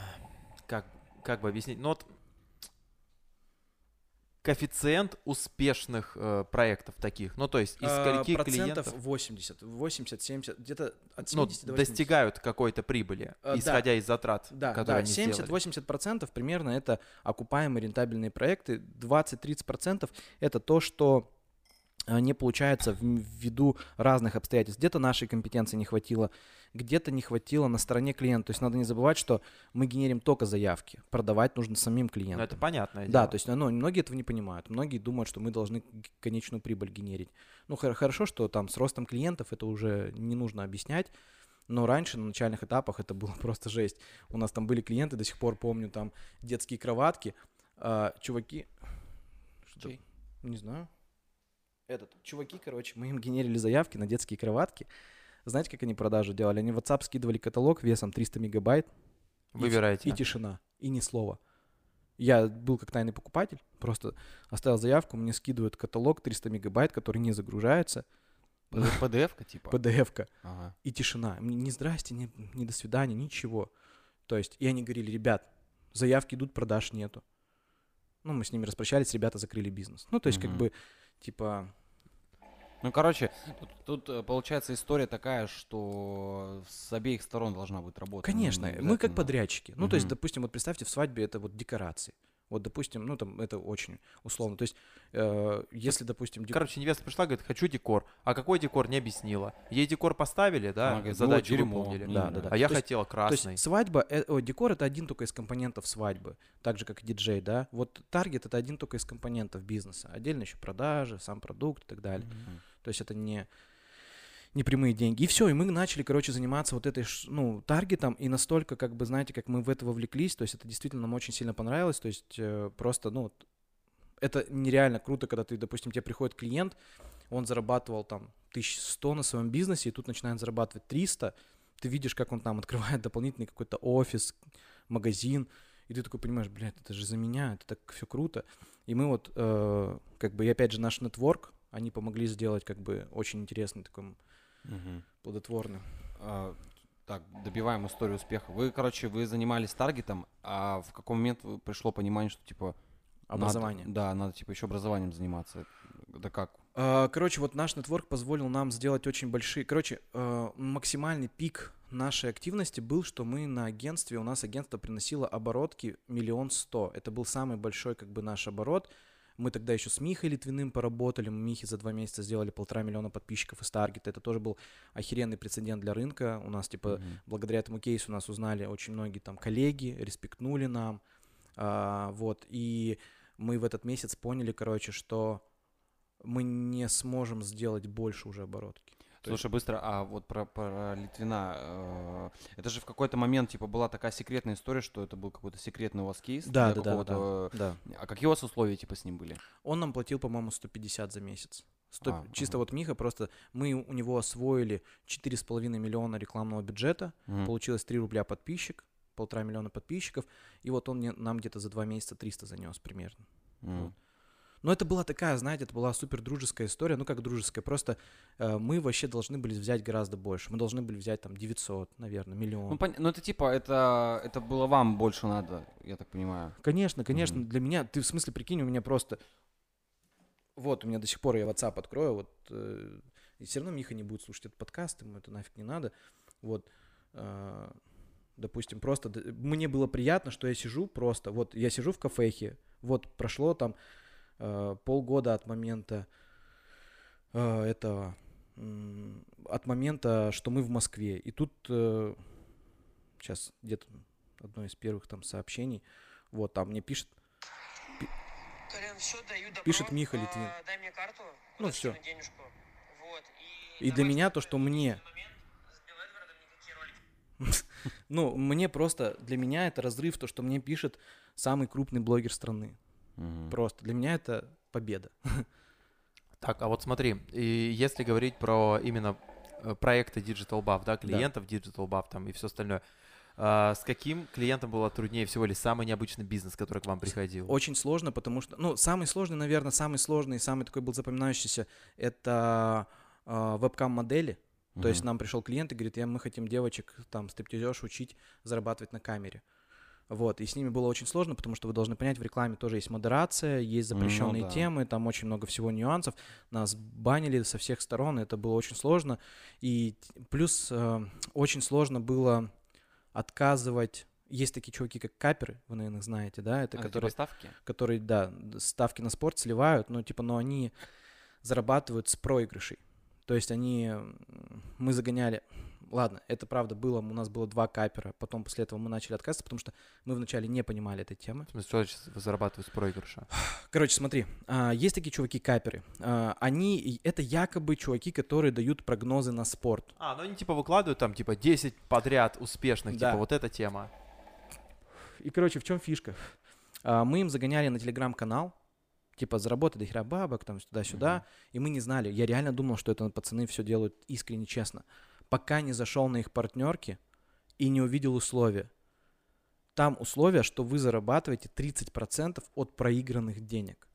как, как бы объяснить? Ну, вот коэффициент успешных э, проектов таких, ну, то есть из А, скольки процентов клиентов 80, 80, 70, где-то от ну, 70 до 80. достигают какой-то прибыли, А, да. исходя из затрат, Да, которые да, они сделали. 70-80 процентов примерно это окупаемые рентабельные проекты, 20-30 процентов это то, что а, не получается ввиду разных обстоятельств. Где-то нашей компетенции не хватило, где-то не хватило на стороне клиента. То есть надо не забывать, что мы генерим только заявки, продавать нужно самим Ну, клиентам. это понятное Да, то есть ну, многие этого не понимают. Многие думают, что мы должны конечную прибыль генерить. Ну, хор- хорошо, что там с ростом клиентов это уже не нужно объяснять. Но раньше, на начальных этапах, это было просто жесть. У нас там были клиенты, до сих пор помню, там детские кроватки. а, чуваки... Что? Чей? Не знаю. Этот. Чуваки, короче, мы им генерили заявки на детские кроватки. Знаете, как они продажу делали? Они в WhatsApp скидывали каталог весом 300 мегабайт, Выбираете. и тишина, и ни слова. Я был как тайный покупатель, просто оставил заявку, мне скидывают каталог 300 мегабайт, который не загружается, PDF-ка типа? PDF-ка, Ага. и тишина. Мне ни здрасте, ни, ни до свидания, ничего. То есть, и они говорили, ребят, заявки идут, продаж нету. Ну, мы с ними распрощались, ребята закрыли бизнес. Ну, то есть, как Мгм. бы, типа, Ну, короче, тут, тут, э, получается история такая, что с обеих сторон должна быть работа. Конечно, не мы как подрядчики. Ну, то есть, допустим, вот представьте, в свадьбе это вот декорации. Вот, допустим, ну там это очень условно. То есть, э, если, допустим, дек- Короче, невеста пришла, говорит, хочу декор. А какой декор, не объяснила. Ей декор поставили, да, Она говорит, задачу дерьмо. выполнили. Да, да, да. А я То есть- хотела То красный. есть свадьба, э, о, декор это один только из компонентов свадьбы, так же как и диджей, да. Вот таргет это один только из компонентов бизнеса. Отдельно еще продажи, сам продукт и так далее. Мгм. То есть это не не прямые деньги. И все, и мы начали, короче, заниматься вот этой, ну, таргетом, и настолько, как бы, знаете, как мы в это вовлеклись, то есть это действительно нам очень сильно понравилось, то есть э, просто, ну, это нереально круто, когда ты, допустим, тебе приходит клиент, он зарабатывал там 1100 на своем бизнесе, и тут начинает зарабатывать 300, ты видишь, как он там открывает дополнительный какой-то офис, магазин, и ты такой понимаешь, блядь, это же за меня, это так все круто. И мы вот, э, как бы, и опять же, наш нетворк, они помогли сделать, как бы, очень интересный такой Мгм. плодотворный. А, Так, добиваем историю успеха. Вы, короче, вы занимались таргетом, а в какой момент пришло понимание, что типа надо- Образование. да, надо типа еще образованием заниматься. Да как? А, Короче, вот наш нетворк позволил нам сделать очень большие... Короче, э, максимальный пик нашей активности был, что мы на агентстве, у нас агентство приносило оборотки миллион сто. Это был самый большой как бы наш оборот. Мы тогда еще с Михой Литвиным поработали. Мы Михе за два месяца сделали полтора миллиона подписчиков из таргета. Это тоже был охеренный прецедент для рынка. У нас, типа, Мгм. благодаря этому кейсу нас узнали очень многие там коллеги, респектнули нам. А, вот, и мы в этот месяц поняли, короче, что мы не сможем сделать больше уже оборотки. То есть- Слушай, быстро, а вот про, про Литвина, э, это же в какой-то момент, типа, была такая секретная история, что это был какой-то секретный у вас кейс? Да, да, да, какого-то- да. А какие у вас условия, типа, с ним были? Он нам платил, по-моему, 150 за месяц. Сто- А, Чисто ага. вот Миха, просто мы у него освоили 4,5 миллиона рекламного бюджета, Мгм. получилось 3 рубля подписчик, полтора миллиона подписчиков, и вот он мне- нам где-то за два месяца 300 занес примерно. Мгм. Но это была такая, знаете, это была супер дружеская история, ну как дружеская, просто э, мы вообще должны были взять гораздо больше, мы должны были взять там 900, наверное, миллион. Ну, пон- ну, это типа, это, это было вам больше надо, я так понимаю. Конечно, конечно, Мгм. для меня, ты в смысле, прикинь, у меня просто, вот, у меня до сих пор, я WhatsApp открою, вот, э, и все равно Миха не будет слушать этот подкаст, ему это нафиг не надо, вот, э, допустим, просто, мне было приятно, что я сижу просто, вот, я сижу в кафехе, вот, прошло там полгода от момента э, этого, от момента, что мы в Москве, и тут, сейчас где-то одно из первых там сообщений, вот, там мне пишет, Колян, всё, даю добро. Пишет Миха А, Литвин. Дай мне карту. Ну, скинуть денежку. Вот. И, И для меня то, что мне-. Ну, мне просто, для меня это разрыв, то, что мне пишет самый крупный блогер страны. Мгм. Просто для меня это победа. Так, а вот смотри, и если говорить про именно э, проекты Digital Buff, да, клиентов Digital Buff там и все остальное, а, с каким клиентом было труднее всего или самый необычный бизнес, который к вам приходил? Очень сложно, потому что, ну, самый сложный, наверное, самый сложный, самый такой был запоминающийся, это э, вебкам-модели. То есть нам пришел клиент и говорит, я, мы хотим девочек, там, стриптизерш учить зарабатывать на камере. Вот, и с ними было очень сложно, потому что вы должны понять, в рекламе тоже есть модерация, есть Ну запрещенные да. темы, там очень много всего нюансов. Нас банили со всех сторон, это было очень сложно. И плюс э, очень сложно было отказывать. Есть такие чуваки, как каперы, вы, наверное, знаете, да? Это А, типа которые ставки? которые, да, ставки на спорт сливают, но типа, но они зарабатывают с проигрышей. То есть они, мы загоняли, ладно, это правда было, у нас было два капера, потом после этого мы начали отказываться, потому что мы вначале не понимали этой темы. В смысле, что зарабатываете с проигрыша? Короче, смотри, а, есть такие чуваки каперы, А, они, это якобы чуваки, которые дают прогнозы на спорт. А, ну они типа выкладывают там типа 10 подряд успешных, Да. типа вот эта тема. И, короче, в чем фишка? А, Мы им загоняли на телеграм-канал, типа, заработай до хера бабок, там, туда-сюда, и мы не знали. Я реально думал, что это пацаны все делают искренне честно. Пока не зашел на их партнерки и не увидел условия. Там условия, что вы зарабатываете 30% от проигранных денег.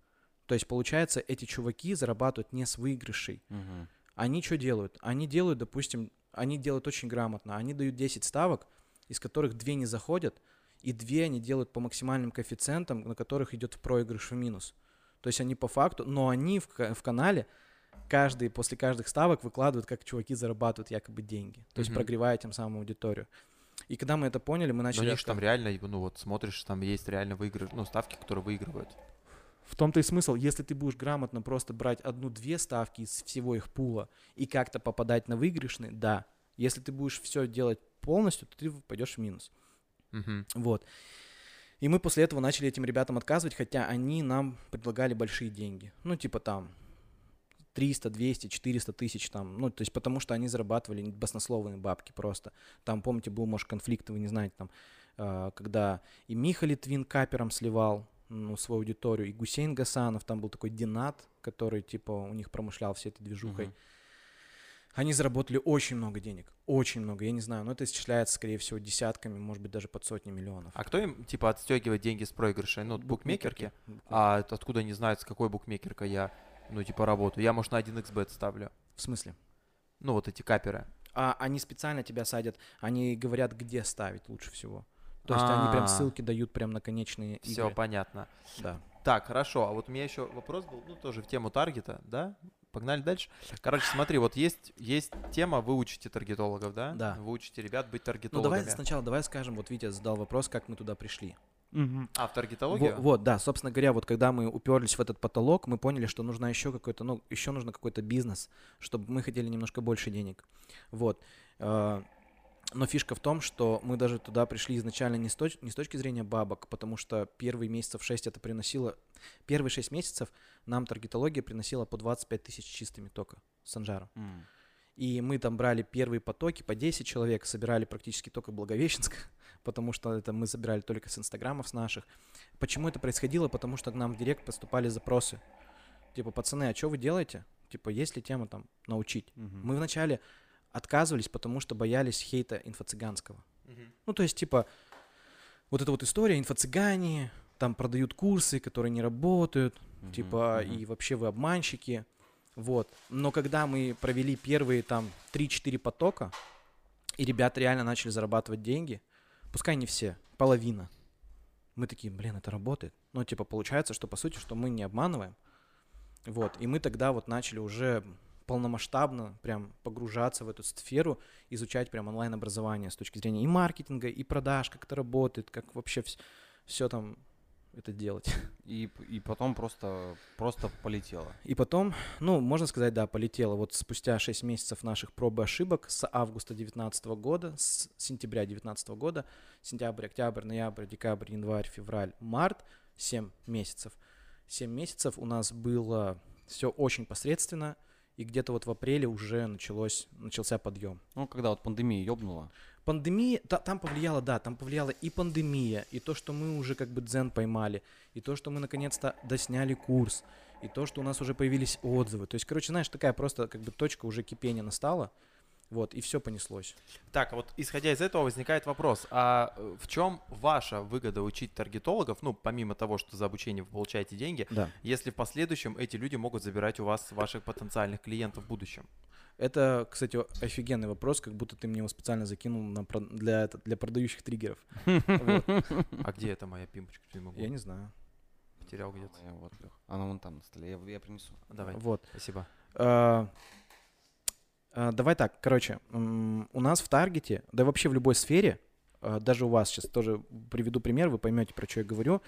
То есть, получается, эти чуваки зарабатывают не с выигрышей, Мгм. они что делают? Они делают, допустим, они делают очень грамотно. Они дают 10 ставок, из которых две не заходят, и две они делают по максимальным коэффициентам, на которых идет проигрыш в минус. То есть они по факту, но они в, в канале каждый, после каждых ставок выкладывают, как чуваки зарабатывают якобы деньги. То есть Мгм. прогревая тем самым аудиторию. И когда мы это поняли, мы Но начали... они же там реально, ну вот смотришь, там есть реально выигрыш, ну ставки, которые выигрывают. В том-то и смысл, если ты будешь грамотно просто брать одну-две ставки из всего их пула и как-то попадать на выигрышные, да. Если ты будешь все делать полностью, то ты пойдешь в минус. Мгм. Вот. И мы после этого начали этим ребятам отказывать, хотя они нам предлагали большие деньги. Ну, типа там 300, 200, 400 тысяч там. Ну, то есть потому что они зарабатывали баснословные бабки просто. Там, помните, был, может, конфликт, вы не знаете, там, э, когда и Миха Литвин капером сливал ну, свою аудиторию, и Гусейн Гасанов, там был такой Динат, который, типа, у них промышлял всей этой движухой. Мгм. Они заработали очень много денег, очень много, я не знаю, но это исчисляется, скорее всего, десятками, может быть, даже под сотни миллионов. А кто им, типа, отстегивает деньги с проигрышей? Ну, букмекерки? Букмекерки. А откуда они знают, с какой букмекеркой я, ну, типа, работаю? Я, может, на 1xbet ставлю. В смысле? Ну, вот эти каперы. А они специально тебя садят, они говорят, где ставить лучше всего. То есть они прям А. ссылки дают прям на конечные Все игры. понятно. Да. Так, хорошо. А вот у меня еще вопрос был, ну, тоже в тему таргета, да? Погнали дальше. Короче, смотри, вот есть, есть тема, вы учите таргетологов, да? Да. Вы учите ребят быть Ну таргетологами. давай сначала, давай скажем, вот Витя задал вопрос, как мы туда пришли. А, в таргетологию? Во- вот, да, собственно говоря, вот когда мы уперлись в этот потолок, мы поняли, что нужна еще какой-то, ну, еще нужно какой-то бизнес, чтобы мы хотели немножко больше денег. Вот. Э, Но фишка в том, что мы даже туда пришли изначально не с, точ- не с точки зрения бабок, потому что первые месяцев 6 это приносило... Первые 6 месяцев нам таргетология приносила по 25 тысяч чистыми только с Анжаром. М. И мы там брали первые потоки по 10 человек, собирали практически только Благовещенск, потому что это мы собирали только с инстаграмов с наших. Почему это происходило? Потому что к нам в директ поступали запросы. Типа, пацаны, а что вы делаете? Типа, есть ли тема там научить? Мгм. Мы вначале отказывались, потому что боялись хейта инфо-цыганского. Мгм. Ну, то есть, типа, вот эта вот история, инфо-цыгане, там продают курсы, которые не работают, Мгм. типа, Мгм. и вообще вы обманщики, вот. Но когда мы провели первые там 3-4 потока, и ребята реально начали зарабатывать деньги, пускай не все, половина, мы такие, блин, это работает. Ну, типа, получается, что по сути, что мы не обманываем. Вот, и мы тогда вот начали уже полномасштабно прям погружаться в эту сферу, изучать прям онлайн-образование с точки зрения и маркетинга, и продаж, как это работает, как вообще все там это делать. И, и потом просто, просто полетело. И потом, ну, можно сказать, да, полетело. Вот спустя 6 месяцев наших проб и ошибок с августа 2019 года, с сентября 2019 года, сентябрь, октябрь, ноябрь, декабрь, январь, февраль, март, 7 месяцев. 7 месяцев у нас было все очень посредственно, и где-то вот в апреле уже началось, начался подъем. Ну, когда вот пандемия ёбнула. Пандемия, та- там повлияла, да, там повлияла и пандемия, и то, что мы уже как бы дзен поймали, и то, что мы наконец-то досняли курс, и то, что у нас уже появились отзывы. То есть, короче, знаешь, такая просто как бы точка уже кипения настала, вот, и все понеслось. Так, а вот исходя из этого возникает вопрос, а э, в чем ваша выгода учить таргетологов, ну, помимо того, что за обучение вы получаете деньги, Да. если в последующем эти люди могут забирать у вас ваших потенциальных клиентов в будущем? Это, кстати, офигенный вопрос, как будто ты мне его специально закинул на для, для продающих триггеров. А где это моя пимпочка? Не могу. Я не знаю. Потерял где-то. Моя вот. Она вон там на столе, я, принесу. Давай, Вот. спасибо. А, а, Давай так, короче, у нас в таргете, да и вообще в любой сфере, а, даже у вас сейчас тоже приведу пример, вы поймете, про что я говорю.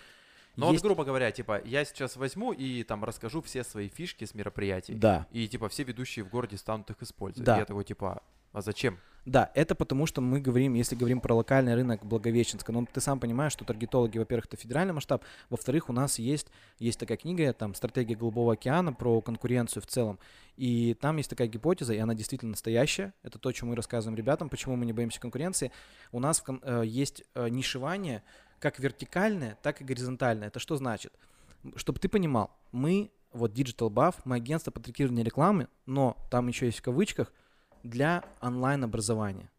Ну Есть- вот, грубо говоря, типа, я сейчас возьму и там расскажу все свои фишки с мероприятий. Да, И типа все ведущие в городе станут их использовать. Да. И я такой, типа, а зачем? да, это потому что мы говорим, если говорим про локальный рынок Благовещенска, ну ты сам понимаешь, что таргетологи, во-первых, это федеральный масштаб, во-вторых, у нас есть, есть такая книга, там, «Стратегия Голубого океана» про конкуренцию в целом, и там есть такая гипотеза, и она действительно настоящая, это то, чем мы рассказываем ребятам, почему мы не боимся конкуренции. У нас в э, есть э, нишевание как вертикальное, так и горизонтальное. Это что значит? Чтобы ты понимал, мы, вот Digital Buff, мы агентство по таргетированию рекламы, но там еще есть в кавычках, для онлайн-образования.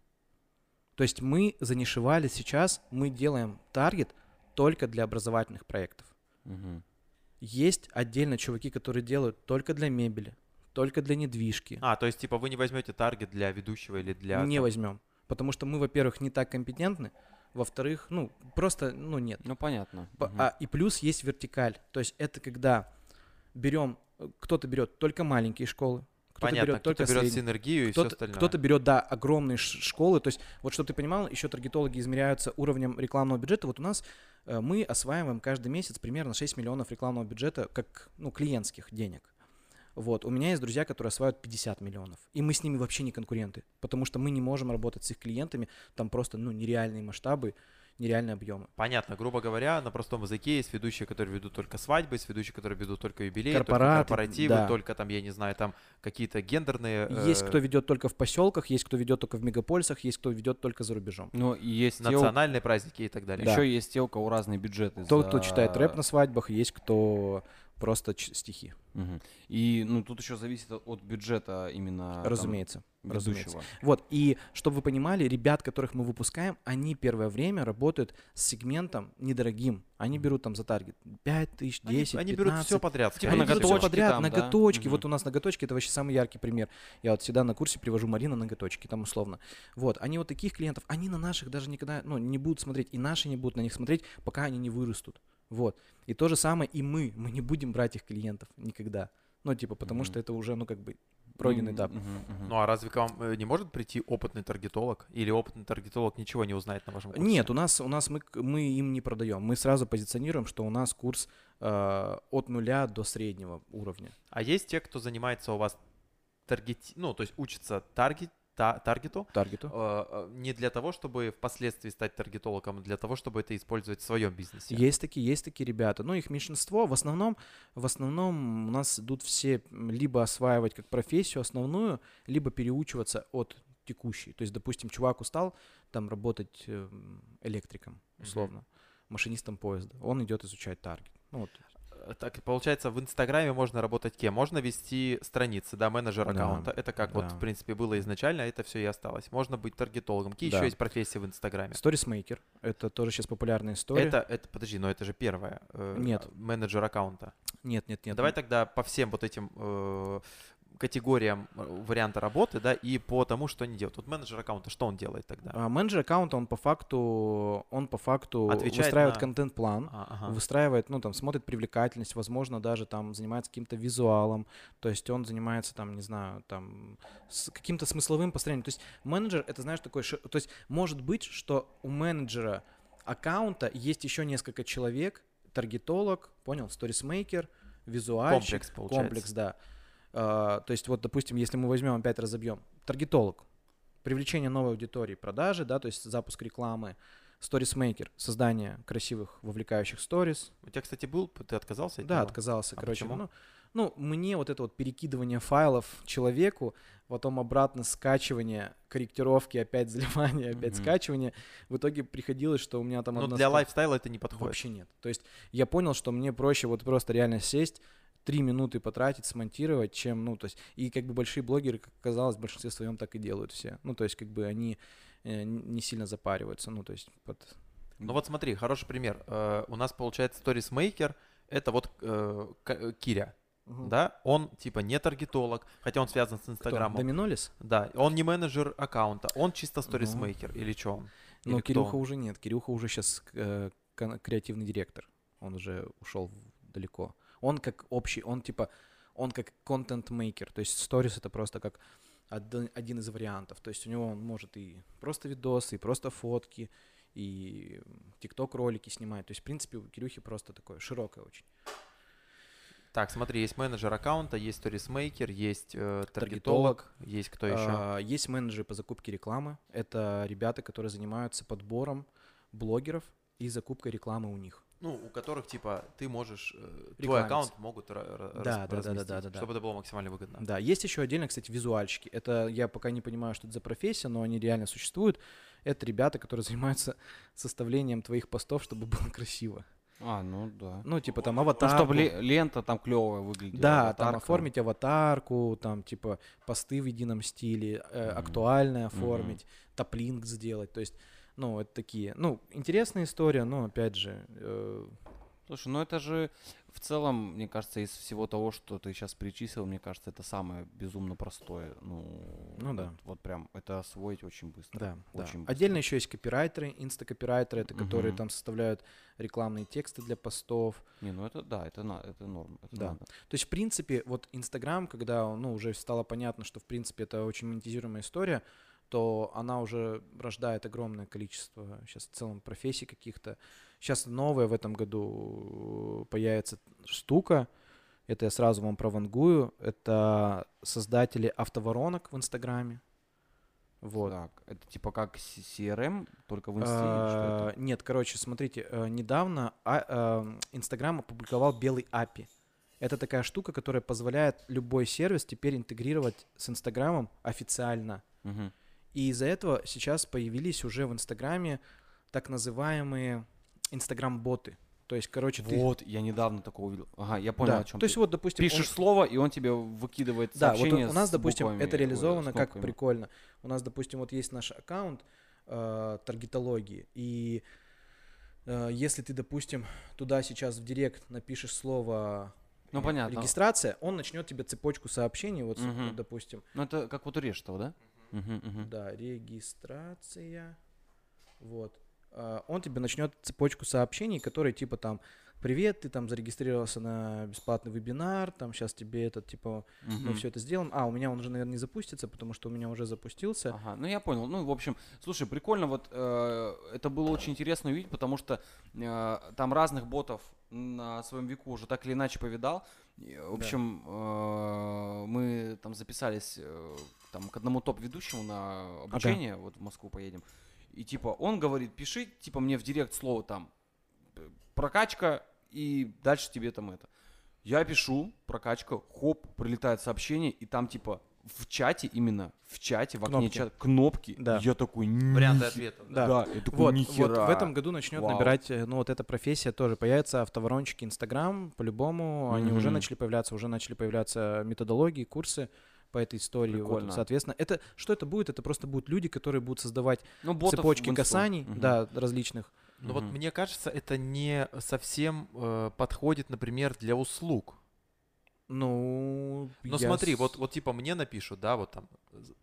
То есть мы занишевали сейчас, мы делаем таргет только для образовательных проектов. Мгм. Есть отдельно чуваки, которые делают только для мебели, только для недвижки. А, то есть, типа, вы не возьмете таргет для ведущего или для... не возьмем. Потому что мы, во-первых, не так компетентны, во-вторых, ну, просто, ну, нет. Ну, понятно. П- Мгм. а, и плюс есть вертикаль. То есть это когда берем, э, кто-то берет только маленькие школы, кто-то Понятно, берет кто-то только берет средний. синергию и все Кто-то, остальное. кто-то берет, да, огромные школы. То есть, вот чтобы ты понимал, еще таргетологи измеряются уровнем рекламного бюджета. Вот у нас э, мы осваиваем каждый месяц примерно 6 миллионов рекламного бюджета как ну, клиентских денег. Вот. У меня есть друзья, которые осваивают 50 миллионов. И мы с ними вообще не конкуренты. Потому что мы не можем работать с их клиентами. Там просто ну, нереальные масштабы, нереальные объемы. Понятно, грубо говоря, на простом языке есть ведущие, которые ведут только свадьбы, есть ведущие, которые ведут только юбилеи, Корпораты, только корпоративы, да. только там, я не знаю, там какие-то гендерные... Есть э, кто ведет только в поселках, есть кто ведет только в мегаполисах, есть кто ведет только за рубежом. Ну, и есть те, национальные праздники и так далее. Да. еще есть те, у кого разные бюджеты. Кто, за- кто читает рэп на свадьбах, есть кто просто стихи. Мгм. И, ну, тут еще зависит от- бюджета именно там, разумеется. разумеется. ведущего. Вот, и чтобы вы понимали, ребят, которых мы выпускаем, они первое время работают с сегментом недорогим. Они берут там за таргет 5 тысяч, 10, Они, они берут 15. все подряд. Типа Они ноготочки подряд, там, да? ноготочки. Вот Мгм. у нас ноготочки это вообще самый яркий пример. Я вот всегда на курсе привожу Марина ноготочки, там условно. Вот, они вот таких клиентов, они на наших даже никогда, ну, не будут смотреть, и наши не будут на них смотреть, пока они не вырастут. Вот. И то же самое и мы, мы не будем брать их клиентов никогда. Ну, типа, потому Мгм. что это уже, ну, как бы пройденный этап. мгм, мгм. Ну а разве к вам э, не может прийти опытный таргетолог? Или опытный таргетолог ничего не узнает на вашем курсе? Нет, у нас, у нас мы, мы им не продаем. Мы сразу позиционируем, что у нас курс э, от нуля до среднего уровня. А есть те, кто занимается у вас таргет... Ну, то есть учится таргет... та- таргету, Таргету. э, э, не для того, чтобы впоследствии стать таргетологом, а для того, чтобы это использовать в своем бизнесе. Есть такие, есть такие ребята. Ну, их меньшинство. В основном, в основном у нас идут все либо осваивать как профессию основную, либо переучиваться от текущей. То есть, допустим, чувак устал там работать эм, электриком, условно, машинистом поезда. Он идет изучать таргет. Ну, вот. Э, Так, получается, в Инстаграме можно работать кем? Можно вести страницы, да, менеджер Да, аккаунта. Это как вот, да. в принципе, было изначально, а это все и осталось. Можно быть таргетологом. Какие Да. еще есть профессии в Инстаграме? Сторисмейкер. Это тоже сейчас популярная история. Это, это, подожди, но это же первое. э, Нет. Менеджер аккаунта. Нет, нет, нет. Давай тогда по всем вот этим э, категориям э, варианта работы, да, и по тому, что они делают. Вот менеджер аккаунта, что он делает тогда? А, менеджер аккаунта, он по факту, он по факту Отвечает выстраивает на- контент-план, А, ага. выстраивает, ну, там, смотрит привлекательность, возможно, даже там занимается каким-то визуалом, то есть он занимается там, не знаю, там, с каким-то смысловым построением. То есть менеджер, это, знаешь, такой, то есть может быть, что у менеджера аккаунта есть еще несколько человек, таргетолог, понял, сторисмейкер, визуальщик, Комплекс, получается. комплекс, да. А, то есть вот, допустим, если мы возьмем опять разобьем, таргетолог, привлечение новой аудитории, продажи, да, то есть запуск рекламы, сторисмейкер, создание красивых, вовлекающих сторис. У тебя, кстати, был, ты отказался? от Да, него? отказался, А короче. почему? Ну, ну, мне вот это вот перекидывание файлов человеку, потом обратно скачивание, корректировки, опять заливание, опять Мгм. скачивание. В итоге приходилось, что у меня там Ну, для лайфстайла это не подходит. Вообще нет. То есть я понял, что мне проще вот просто реально сесть, три минуты потратить, смонтировать, чем, ну, то есть, и как бы большие блогеры, как оказалось, в большинстве своем так и делают все. Ну, то есть, как бы они э, не сильно запариваются, ну, то есть, под... Ну вот смотри, хороший пример. Э, у нас получается сторисмейкер, это вот э, э, Киря, да? Он типа не таргетолог, хотя он связан с Кто? Инстаграмом. Доминолис? Да, он не менеджер аккаунта, он чисто сторисмейкер или что он? Или кто Кирюха он? уже нет. Кирюха уже сейчас креативный директор. Он уже ушел далеко. Он как общий, он типа, он как контент-мейкер. То есть сторис это просто как один, один из вариантов. То есть у него он может и просто видосы, и просто фотки, и тикток ролики снимать. То есть, в принципе, у Кирюхи просто такое широкое очень. Так, смотри, есть менеджер аккаунта, есть сторисмейкер, есть э, таргетолог, Таргетолог. есть кто еще? А, Есть менеджеры по закупке рекламы. Это ребята, которые занимаются подбором блогеров и закупкой рекламы у них. Ну, у которых типа ты можешь, э, твой аккаунт могут Да, да, да, да, да, да, чтобы это было максимально выгодно. Да, есть еще отдельно, кстати, визуальщики. Это я пока не понимаю, что это за профессия, но они реально существуют. Это ребята, которые занимаются составлением твоих постов, чтобы было красиво. А, ну да. Ну, типа там Ну, аватарку. чтобы ле- лента там клевая выглядела. Да, там аватарка. оформить аватарку, там типа посты в едином стиле, э, Мгм. актуальное оформить, топлинк сделать. То есть, ну, это такие, ну, интересная история, но опять же, э, Слушай, ну это же в целом, мне кажется, из всего того, что ты сейчас перечислил, мне кажется, это самое безумно простое. Ну, Ну да. Вот, вот прям это освоить очень быстро. Да, да. Очень быстро. Отдельно еще есть копирайтеры, инстакопирайтеры, это которые Мгм. там составляют рекламные тексты для постов. Не, ну это да, это, на, это норм. это Да. надо. То есть, в принципе, вот Инстаграм, когда, ну, уже стало понятно, что, в принципе, это очень монетизируемая история, то она уже рождает огромное количество сейчас в целом профессий каких-то. Сейчас новая в этом году появится штука, это я сразу вам провангую, это создатели автоворонок в Инстаграме. Вот. Так, это типа как CRM, только в что А? Нет, короче, смотрите, э, недавно а- эм, Инстаграм опубликовал белый API. Это такая штука, которая позволяет любой сервис теперь интегрировать с Инстаграмом официально. Мгм. И из-за этого сейчас появились уже в Инстаграме так называемые Инстаграм-боты. То есть, короче, ты... Вот, я недавно такого увидел. Ага, я понял, Да, о чем То есть вот, допустим, он- Пишешь слово, и он тебе выкидывает Да, вот у нас, допустим, буквами, это реализовано как прикольно. У нас, допустим, вот есть наш аккаунт э, таргетологии, и э, если ты, допустим, туда сейчас в директ напишешь слово Ну, э, понятно. регистрация, он начнет тебе цепочку сообщений, вот, вот, допустим, Ну, это как вот у Рештова, да? Да, регистрация, вот, Э, он тебе начнет цепочку сообщений, которые типа там, привет, ты там зарегистрировался на бесплатный вебинар, там сейчас тебе этот, типа, мы Мгм. все это сделаем. А, у меня он уже, наверное, не запустится, потому что у меня уже запустился. Ага, ну я понял. Ну, в общем, слушай, прикольно, вот э, это было очень интересно увидеть, потому что э, там разных ботов на своем веку уже так или иначе повидал. В общем, э, мы там записались э, там, к одному топ-ведущему на обучение, вот в Москву поедем. И типа он говорит, пиши, типа мне в директ слово там прокачка, и дальше тебе там это. Я пишу, прокачка, хоп, прилетает сообщение, и там типа в чате именно, в чате, в окне Кнопки. чата, кнопки. Да. Я такой, Варианты ответов. Да. Да, я такой, Вот, вот «Нихера». в этом году начнет Вау. набирать, э, ну вот эта профессия тоже появится, автоворончики Инстаграм, по-любому, они уже начали появляться, уже начали появляться методологии, курсы по этой истории. Вот, соответственно, это что это будет? Это просто будут люди, которые будут создавать Ну, ботов цепочки касаний, Мгм. да, различных. Но вот мне кажется, это не совсем э, подходит, например, для услуг. Ну, Но я смотри, вот, вот типа мне напишут, да, вот там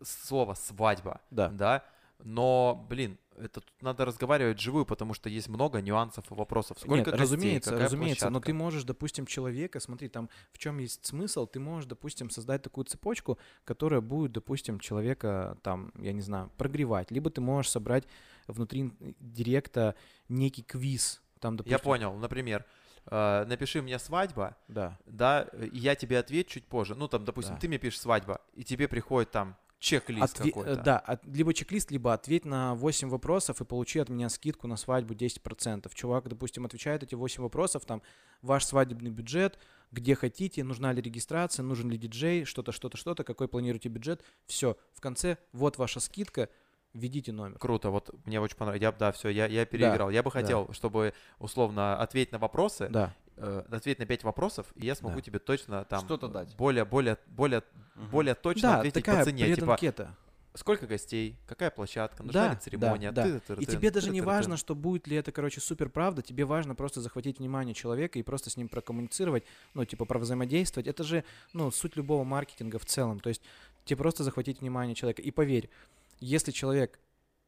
слово свадьба, Да. да, но, блин, это тут надо разговаривать живую, потому что есть много нюансов и вопросов. Сколько Нет, гостей, разумеется, какая разумеется, но площадка? ты можешь, допустим, человека, смотри, там в чем есть смысл, ты можешь, допустим, создать такую цепочку, которая будет, допустим, человека там, я не знаю, прогревать, либо ты можешь собрать внутри директа некий квиз, там, допустим, Я понял, например, э, напиши мне свадьба, да, да, и я тебе отвечу чуть позже. Ну, там, допустим, Да. ты мне пишешь свадьба, и тебе приходит там чек-лист Отве- э, какой-то. да, от- либо чек-лист, либо ответь на 8 вопросов и получи от меня скидку на свадьбу 10%. Чувак, допустим, отвечает эти 8 вопросов, там, ваш свадебный бюджет, где хотите, нужна ли регистрация, нужен ли диджей, что-то, что-то, что-то, какой планируете бюджет. Все, в конце, вот ваша скидка, введите номер. Круто, вот мне очень понравилось. Я, да, все, я, я переиграл. я бы да. хотел, чтобы условно ответить на вопросы, Да, э, ответить на 5 вопросов, и я смогу Да. тебе точно там Что-то дать. более, более, более, Мгм. более точно да, ответить такая по цене. Типа, преданкета. сколько гостей, какая площадка, нужна Да, ли церемония. да, да. И тебе даже не важно, что будет ли это, короче, супер правда, тебе важно просто захватить внимание человека и просто с ним прокоммуницировать, ну, типа, провзаимодействовать. Это же, ну, суть любого маркетинга в целом. То есть тебе просто захватить внимание человека. И поверь, если человек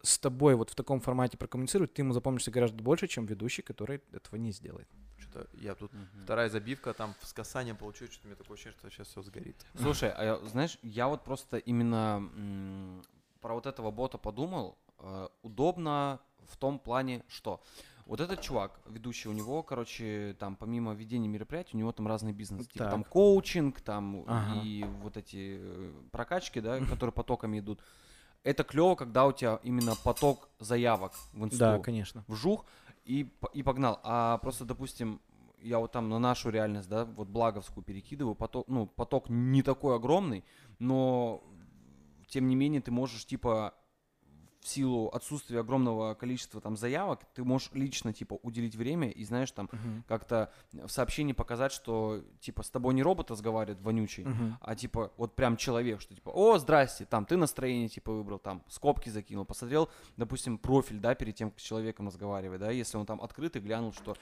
с тобой вот в таком формате прокоммуницирует, ты ему запомнишься гораздо больше, чем ведущий, который этого не сделает. Что-то я тут Мгм. вторая забивка там с касанием получу, что-то у меня такое ощущение, что сейчас все сгорит. Слушай, а я- знаешь, я вот просто именно м, про вот этого бота подумал. Э, удобно в том плане, что вот этот чувак, ведущий, у него, короче, там помимо ведения мероприятий, у него там разный бизнес. Типа там коучинг, там Ага. и вот эти э, прокачки, да, которые потоками идут. Это клево, когда у тебя именно поток заявок в инсту. Да, конечно. вжух и, и погнал. А просто, допустим, я вот там на нашу реальность, да, вот благовскую перекидываю, поток, ну, поток не такой огромный, но тем не менее ты можешь, типа, в силу отсутствия огромного количества там заявок, ты можешь лично, типа, уделить время и, знаешь, там, Мгм. как-то в сообщении показать, что, типа, с тобой не робот разговаривает вонючий, Мгм. а, типа, вот прям человек, что, типа, о, здрасте, там, ты настроение, типа, выбрал, там, скобки закинул, посмотрел, допустим, профиль, да, перед тем, как с человеком разговаривать, да, если он там открыт и глянул, что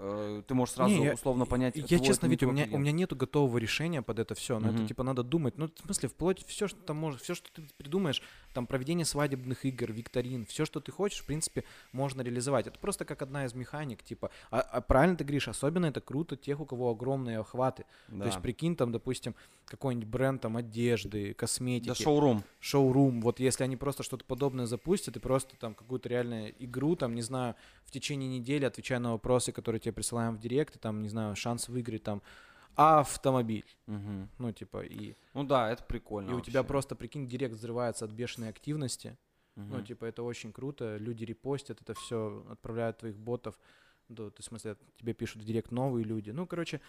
э, ты можешь сразу Не, я- условно понять, Я это честно, Витя, у меня, у клиент. меня нету готового решения под это все. Но это Мгм. типа надо думать. Ну, в смысле, вплоть все, что там может, все, что ты придумаешь, там проведение свадебных игр, викторин, все, что ты хочешь, в принципе, можно реализовать. Это просто как одна из механик, типа. А, а правильно ты говоришь, особенно это круто тех, у кого огромные охваты. Да. То есть, прикинь, там, допустим, какой-нибудь бренд там одежды, косметики. Да, шоурум. шоурум, вот если они просто что-то подобное запустят и просто там какую-то реальную игру, там, не знаю, в течение недели, отвечая на вопросы, которые тебе присылаем в директ, и там, не знаю, шанс выиграть там автомобиль, Мгм. ну, типа, и, Ну да, это прикольно. и у тебя вообще. просто, прикинь, директ взрывается от бешеной активности, ну, Мгм. типа, это очень круто, люди репостят это все, отправляют твоих ботов, да, есть, в смысле, тебе пишут в директ новые люди, ну, короче,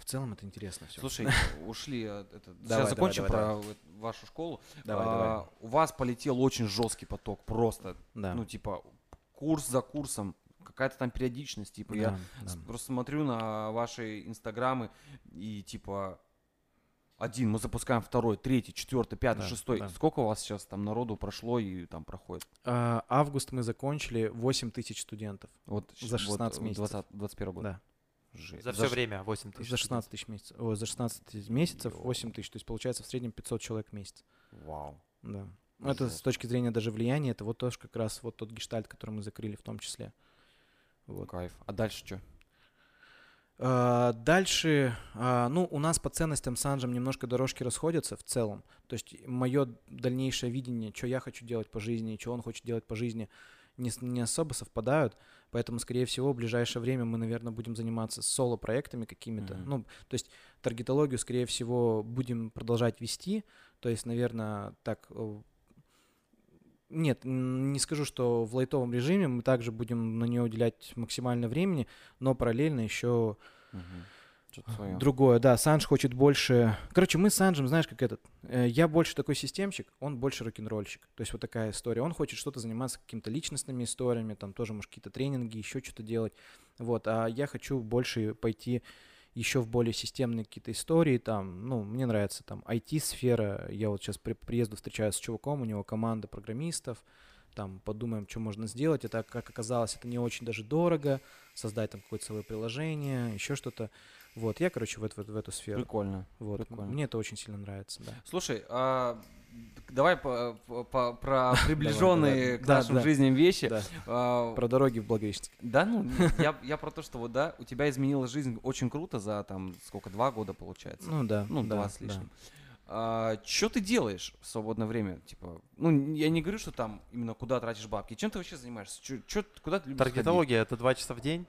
в целом это интересно все. Слушай, ушли от это. Давай, Сейчас закончим давай, про давай. вашу школу. Давай, А, давай. У вас полетел очень жесткий поток, просто, Да. ну типа курс за курсом, какая-то там периодичность, типа я Да, да. с- просто смотрю на ваши инстаграмы и типа один, мы запускаем второй, третий, четвертый, пятый, Да, шестой. да. Сколько у вас сейчас там народу прошло и там проходит? А, август мы закончили, 8 тысяч студентов. Вот За 16 месяцев. 20, 21 год. Да. Жесть. За все ш- время 8 тысяч. За 16 тысяч месяцев. Ой, за 16 месяцев 8 тысяч. То есть получается в среднем 500 человек в месяц. Вау. Да. Ну, Это с точки зрения даже влияния, это вот тоже как раз вот тот гештальт, который мы закрыли в том числе. Вот. Кайф. А дальше что? А, Дальше, а, ну, у нас по ценностям с Анжем немножко дорожки расходятся в целом. То есть мое дальнейшее видение, что я хочу делать по жизни, что он хочет делать по жизни, не, не особо совпадают. Поэтому, скорее всего, в ближайшее время мы, наверное, будем заниматься соло-проектами какими-то. Мгм. Ну, то есть таргетологию, скорее всего, будем продолжать вести. То есть, наверное, так... Нет, не скажу, что в лайтовом режиме мы также будем на нее уделять максимально времени, но параллельно еще Что-то свое. Другое, да. Санж хочет больше... Короче, мы с Санжем, знаешь, как этот... э, Я больше такой системщик, он больше рок-н-ролльщик. То есть вот такая история. Он хочет что-то заниматься какими-то личностными историями, там тоже, может, какие-то тренинги, еще что-то делать. Вот. А я хочу больше пойти еще в более системные какие-то истории. Там, ну, мне нравится там IT-сфера. Я вот сейчас при приезду встречаюсь с чуваком, у него команда программистов. Там подумаем, что можно сделать. Это, как оказалось, это не очень даже дорого. Создать там какое-то свое приложение, еще что-то. Вот, я, короче, в, эту- в эту сферу. Прикольно. Вот. прикольно. Мне это очень сильно нравится, да. Слушай, а, давай по- по- про приближенные давай. к Да, нашим да. жизням вещи. Да. А, Про дороги в Благовещенске. Да, ну, я, я про то, что вот, да, у тебя изменилась жизнь очень круто за, там, сколько, два года, получается? Ну да. Ну, да, два с да. лишним. что ты делаешь в свободное время? Типа, ну, я не говорю, что там именно куда тратишь бабки. Чем ты вообще занимаешься? Чё, чё- куда ты любишь? Таргетология это 2 часа в день.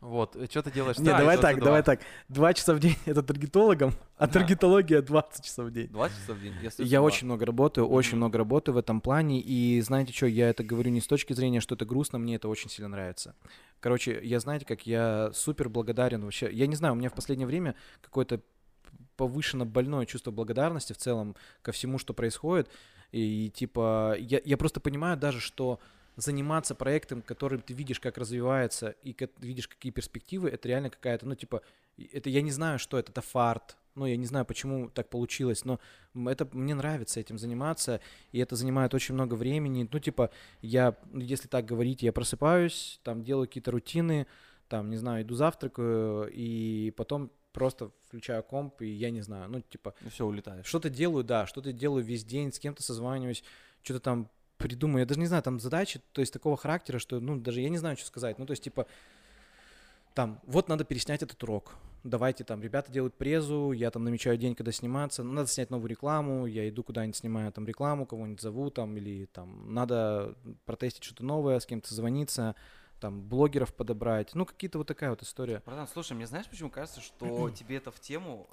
Вот. Что ты делаешь? Не, Да, давай так, давай так. Два часа в день это таргетологом, а Да. таргетология 20 часов в день. Два часа в день? Если Я очень много работаю, очень много работаю в этом плане. И знаете что, я это говорю не с точки зрения, что это грустно, мне это очень сильно нравится. Короче, я знаете, как я супер благодарен вообще. Я не знаю, у меня в последнее время какое-то повышенно больное чувство благодарности в целом ко всему, что происходит. И, типа, я, я просто понимаю даже, что заниматься проектом, которым ты видишь, как развивается, и как, видишь, какие перспективы, это реально какая-то, ну, типа, это я не знаю, что это, это фарт. Ну, я не знаю, почему так получилось, но это мне нравится этим заниматься, и это занимает очень много времени. Ну, типа, я, ну, если так говорить, я просыпаюсь, там делаю какие-то рутины, там, не знаю, иду завтракаю, и потом просто включаю комп, и я не знаю, ну, типа, И все, улетаешь. что-то делаю, да, что-то делаю весь день, с кем-то созваниваюсь, что-то там придумаю. Я даже не знаю, там задачи, то есть такого характера, что, ну, даже я не знаю, что сказать. Ну, то есть, типа, там, вот надо переснять этот урок. Давайте там, ребята делают презу, я там намечаю день, когда сниматься. Ну, надо снять новую рекламу, я иду куда-нибудь снимаю там рекламу, кого-нибудь зову там, или там надо протестить что-то новое, с кем-то звониться, там, блогеров подобрать. Ну, какие-то вот такая вот история. Братан, слушай, мне знаешь, почему кажется, что тебе это в тему?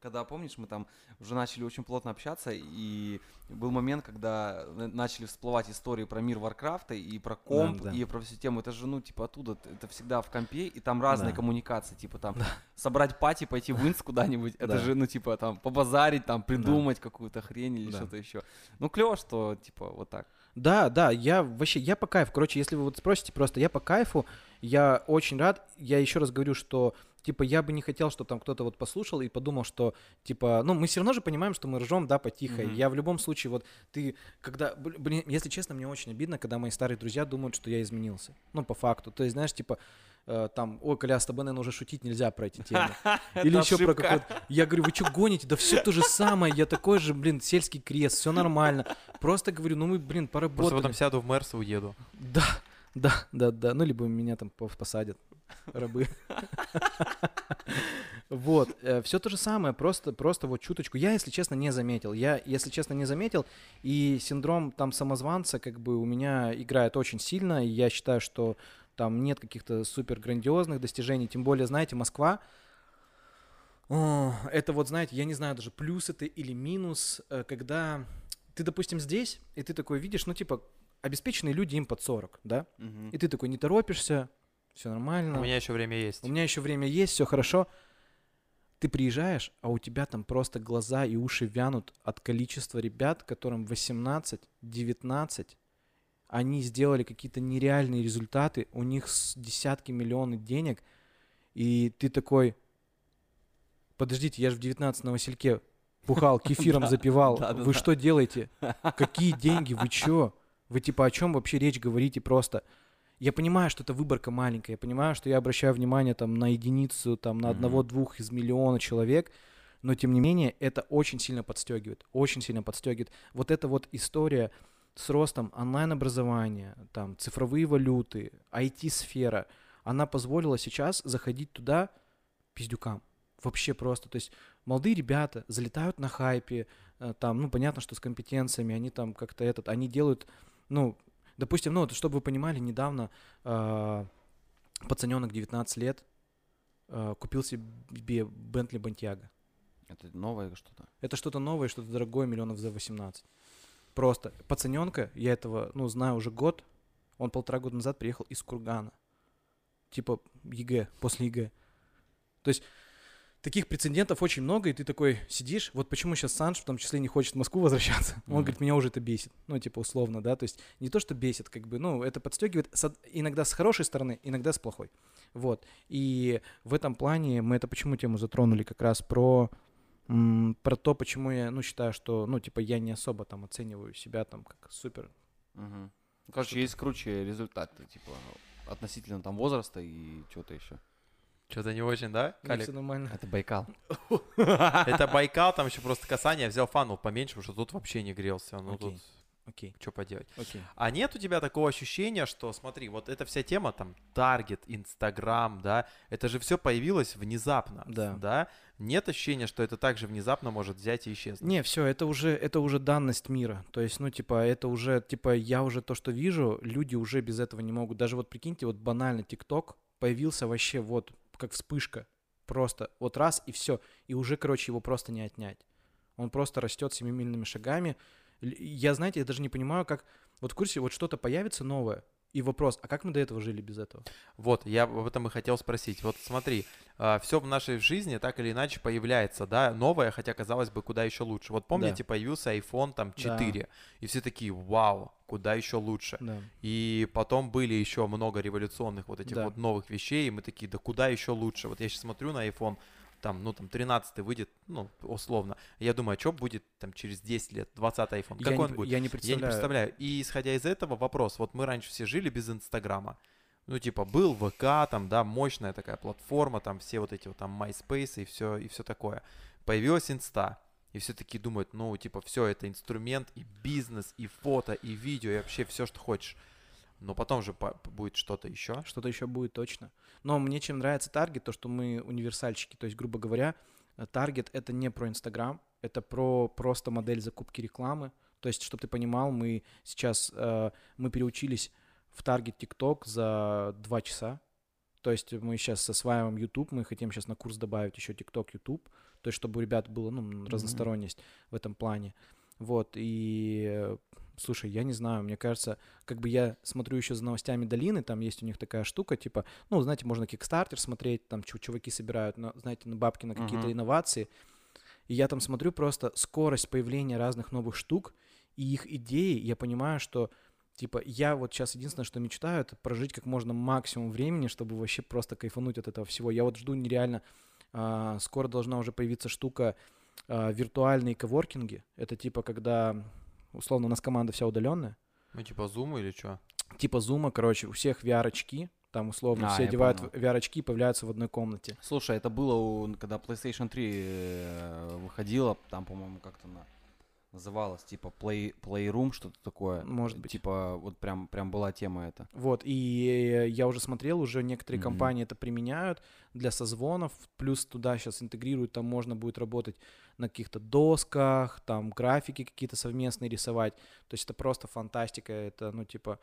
Когда, помнишь, мы там уже начали очень плотно общаться, и был момент, когда на- начали всплывать истории про мир Варкрафта и про комп, да. и про всю тему. Это же, ну, типа, оттуда, это всегда в компе, и там разные Да. коммуникации, типа, там, собрать party, пойти в инст куда-нибудь, это Да. же, ну, типа, там, побазарить, там, придумать какую-то хрень или Да. что-то еще. Ну, клево, что, типа, вот так. Да, да, я вообще, я по кайфу. Короче, если вы вот спросите просто, я по кайфу, я очень рад. Я еще раз говорю, что, типа, я бы не хотел, чтобы там кто-то вот послушал и подумал, что, типа, ну, мы все равно же понимаем, что мы ржем, да, потихо. Мгм. Я в любом случае, вот, ты, когда, бл- блин, если честно, мне очень обидно, когда мои старые друзья думают, что я изменился. Ну, по факту. То есть, знаешь, типа, э, там, ой, Коля, с тобой, наверное, уже шутить нельзя про эти темы. Или еще про какой-то... Я говорю, вы что гоните? Да все то же самое. Я такой же, блин, сельский крест, все нормально. Просто говорю, ну мы, блин, Просто поработали. потом сяду в Мерс и уеду. Да, да, да, да. Ну, либо меня там посадят рабы. Вот, все то же самое, просто, просто вот чуточку. Я, если честно, не заметил. Я, если честно, не заметил. И синдром там самозванца как бы у меня играет очень сильно. И я считаю, что там нет каких-то супер грандиозных достижений. Тем более, знаете, Москва, о, это вот, знаете, я не знаю даже, плюс это или минус, э, когда ты, допустим, здесь, и ты такой видишь, ну, типа, обеспеченные люди им под 40, да? Мгм. И ты такой не торопишься, все нормально. У меня еще время есть. У меня еще время есть, все хорошо. Ты приезжаешь, а у тебя там просто глаза и уши вянут от количества ребят, которым 18, 19, они сделали какие-то нереальные результаты, у них десятки миллионов денег, и ты такой, подождите, я же в 19 на Васильке бухал, кефиром запивал, вы что делаете? Какие деньги, вы чё? Вы типа о чем вообще речь говорите просто? Я понимаю, что это выборка маленькая, я понимаю, что я обращаю внимание там на единицу, там на одного-двух из миллиона человек, но тем не менее это очень сильно подстегивает, очень сильно подстегивает. Вот эта вот история с ростом онлайн-образования, там цифровые валюты, IT-сфера, она позволила сейчас заходить туда пиздюкам. Вообще просто. То есть молодые ребята залетают на хайпе, э, там, ну, понятно, что с компетенциями, они там как-то этот, они делают, ну, допустим, ну, вот, чтобы вы понимали, недавно э, пацаненок 19 лет э, купил себе Бентли Бантьяго. Это новое что-то. Это что-то новое, что-то дорогое, миллионов за 18. Просто пацаненка, я этого, ну, знаю уже год, он полтора года назад приехал из Кургана. Типа ЕГЭ, после ЕГЭ. То есть таких прецедентов очень много, и ты такой сидишь, вот почему сейчас Санж в том числе не хочет в Москву возвращаться. Он Мгм. говорит, меня уже это бесит. Ну, типа, условно, да, то есть не то, что бесит, как бы, ну, это подстегивает с иногда с хорошей стороны, иногда с плохой. Вот. И в этом плане мы это почему тему затронули как раз про про то, почему я, ну, считаю, что, ну, типа, я не особо там оцениваю себя там как супер. Ну, Короче, есть круче результаты, типа, относительно там возраста и чего-то еще. Что-то не очень, да, Калик? нормально. Это Байкал. Это Байкал, там еще просто касание, взял фанул поменьше, потому что тут вообще не грелся. Ну тут Окей, что поделать. окей. А нет у тебя такого ощущения, что, смотри, вот эта вся тема, там, Таргет, Инстаграм, да, это же все появилось внезапно, Да. да? Нет ощущения, что это также внезапно может взять и исчезнуть? Не, все, это уже, это уже данность мира. То есть, ну, типа, это уже, типа, я уже то, что вижу, люди уже без этого не могут. Даже вот прикиньте, вот банально ТикТок появился вообще вот как вспышка. Просто вот раз и все. И уже, короче, его просто не отнять. Он просто растет семимильными шагами. Л- Я, знаете, я даже не понимаю, как... Вот в курсе, вот что-то появится новое, и вопрос, а как мы до этого жили без этого? Вот, я об этом и хотел спросить. Вот смотри, все в нашей жизни так или иначе появляется, да, новое, хотя казалось бы, куда еще лучше. Вот помните, появился iPhone там Да. 4, и все такие, вау, куда еще лучше. Да. И потом были еще много революционных вот этих Да. вот новых вещей, и мы такие, да куда еще лучше? Вот я сейчас смотрю на iPhone, там, ну, там, 13 выйдет, ну, условно. Я думаю, а что будет там через 10 лет, 20 iPhone? Я Какой не он п- будет? я не Я представляю. не представляю. И исходя из этого вопрос, вот мы раньше все жили без Инстаграма. Ну, типа, был ВК, там, да, мощная такая платформа, там, все вот эти вот там MySpace и все, и все такое. Появилась Инста. И все такие думают, ну, типа, все, это инструмент, и бизнес, и фото, и видео, и вообще все, что хочешь. Но потом же будет что-то еще. Что-то еще будет точно. Но мне чем нравится таргет, то что мы универсальщики. То есть, грубо говоря, таргет это не про Инстаграм, это про просто модель закупки рекламы. То есть, чтобы ты понимал, мы сейчас э, мы переучились в таргет ТикТок за два часа. То есть мы сейчас осваиваем YouTube, мы хотим сейчас на курс добавить еще TikTok, YouTube, то есть чтобы у ребят было, ну, разносторонность в этом плане. Вот, и, слушай, я не знаю, мне кажется, как бы я смотрю еще за новостями Долины, там есть у них такая штука, типа, ну, знаете, можно Kickstarter смотреть, там чу- чуваки собирают, на, знаете, на бабки на какие-то Мгм. инновации, и я там смотрю просто скорость появления разных новых штук и их идеи, я понимаю, что Типа, я вот сейчас единственное, что мечтаю, это прожить как можно максимум времени, чтобы вообще просто кайфануть от этого всего. Я вот жду нереально, а, скоро должна уже появиться штука а, виртуальные коворкинги. Это типа, когда, условно, у нас команда вся удаленная, Ну, типа Zoom или что? типа зума, короче, у всех VR-очки, там условно А, все одевают понял. VR-очки и появляются в одной комнате. Слушай, это было, у- когда PlayStation 3 э, выходила, там, по-моему, как-то на называлось, типа Play, Playroom, что-то такое. Может быть. Типа, вот прям, прям была тема эта. Вот, и я уже смотрел, уже некоторые Мгм. компании это применяют для созвонов, плюс туда сейчас интегрируют, там можно будет работать на каких-то досках, там графики какие-то совместные рисовать, то есть это просто фантастика, это, ну, типа,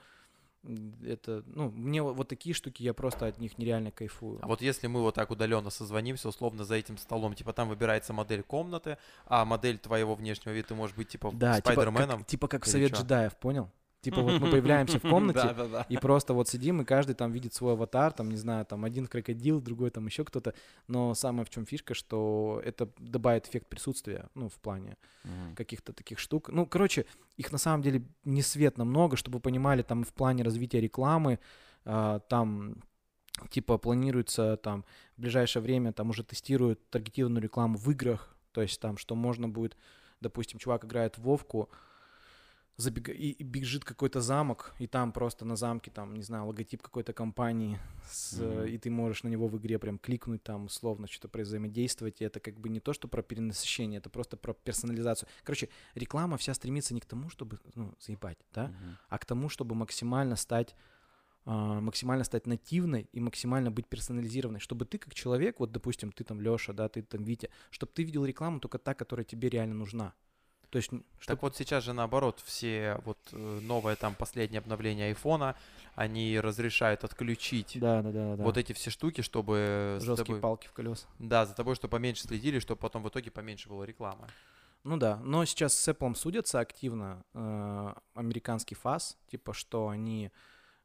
это, ну, мне вот, такие штуки, я просто от них нереально кайфую. А вот если мы вот так удаленно созвонимся, условно за этим столом, типа там выбирается модель комнаты, а модель твоего внешнего вида ты можешь быть типа да, типа Спайдерменом. как, типа как совет джедаев, понял? Типа вот мы появляемся в комнате. И просто вот сидим, и каждый там видит свой аватар, там, не знаю, там один крокодил, другой там еще кто-то. Но самое в чем фишка, что это добавит эффект присутствия, ну, в плане каких-то таких штук. Ну, короче, их на самом деле не светно много, чтобы вы понимали, там в плане развития рекламы, а, там типа планируется там в ближайшее время там уже тестируют таргетированную рекламу в играх, то есть там, что можно будет, допустим, чувак играет в Вовку, забега... и, и бежит какой-то замок, и там просто на замке, там, не знаю, логотип какой-то компании, с, Мгм. и ты можешь на него в игре прям кликнуть, там, условно, что-то производействовать, и это как бы не то, что про перенасыщение, это просто про персонализацию. Короче, реклама вся стремится не к тому, чтобы, ну, заебать, да, Мгм. а к тому, чтобы максимально стать а, максимально стать нативной и максимально быть персонализированной, чтобы ты как человек, вот, допустим, ты там Леша, да, ты там Витя, чтобы ты видел рекламу только та, которая тебе реально нужна. То есть, чтоб- Так вот сейчас же наоборот, все вот э, новое там последнее обновление айфона, они разрешают отключить да, да, да, да. вот эти все штуки, чтобы жесткие тобой, палки в колеса. да, за тобой, чтобы поменьше следили, чтобы потом в итоге поменьше было рекламы. Ну да, но сейчас с Apple судятся активно э, американский ФАС, типа что они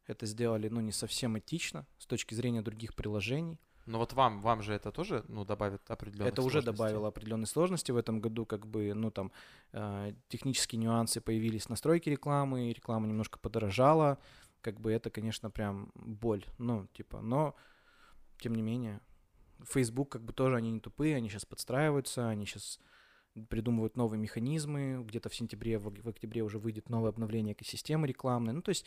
это сделали, ну, не совсем этично с точки зрения других приложений. Но вот вам, вам же это тоже, ну, добавит определенных это уже добавило определенные сложности в этом году, как бы, ну, там, э, технические нюансы появились, настройки рекламы, реклама немножко подорожала, как бы это, конечно, прям боль, ну, типа, но, тем не менее, Facebook, как бы, тоже они не тупые, они сейчас подстраиваются, они сейчас придумывают новые механизмы, где-то в сентябре, в, в октябре уже выйдет новое обновление экосистемы рекламной, ну, то есть,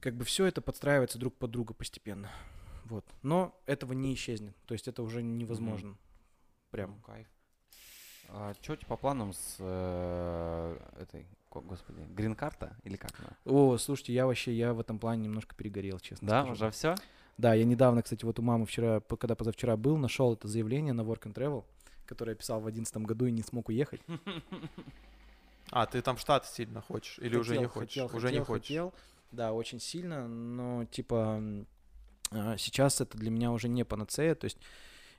как бы все это подстраивается друг под друга постепенно. Вот. Но этого не исчезнет. То есть это уже невозможно. Прям. Ну, кайф. А что у тебя по планам с э, этой, господи, грин-карта или как она? О, слушайте, я вообще, я в этом плане немножко перегорел, честно Да, скажу. уже все? Да, я недавно, кстати, вот у мамы вчера, когда позавчера был, нашел это заявление на Work and Travel, которое я писал в 2011 году и не смог уехать. А, ты там в Штаты сильно хочешь? Или уже не Хотел, хочешь? хотел, уже не хотел, хочешь? хотел. Да, очень сильно, но типа сейчас это для меня уже не панацея, то есть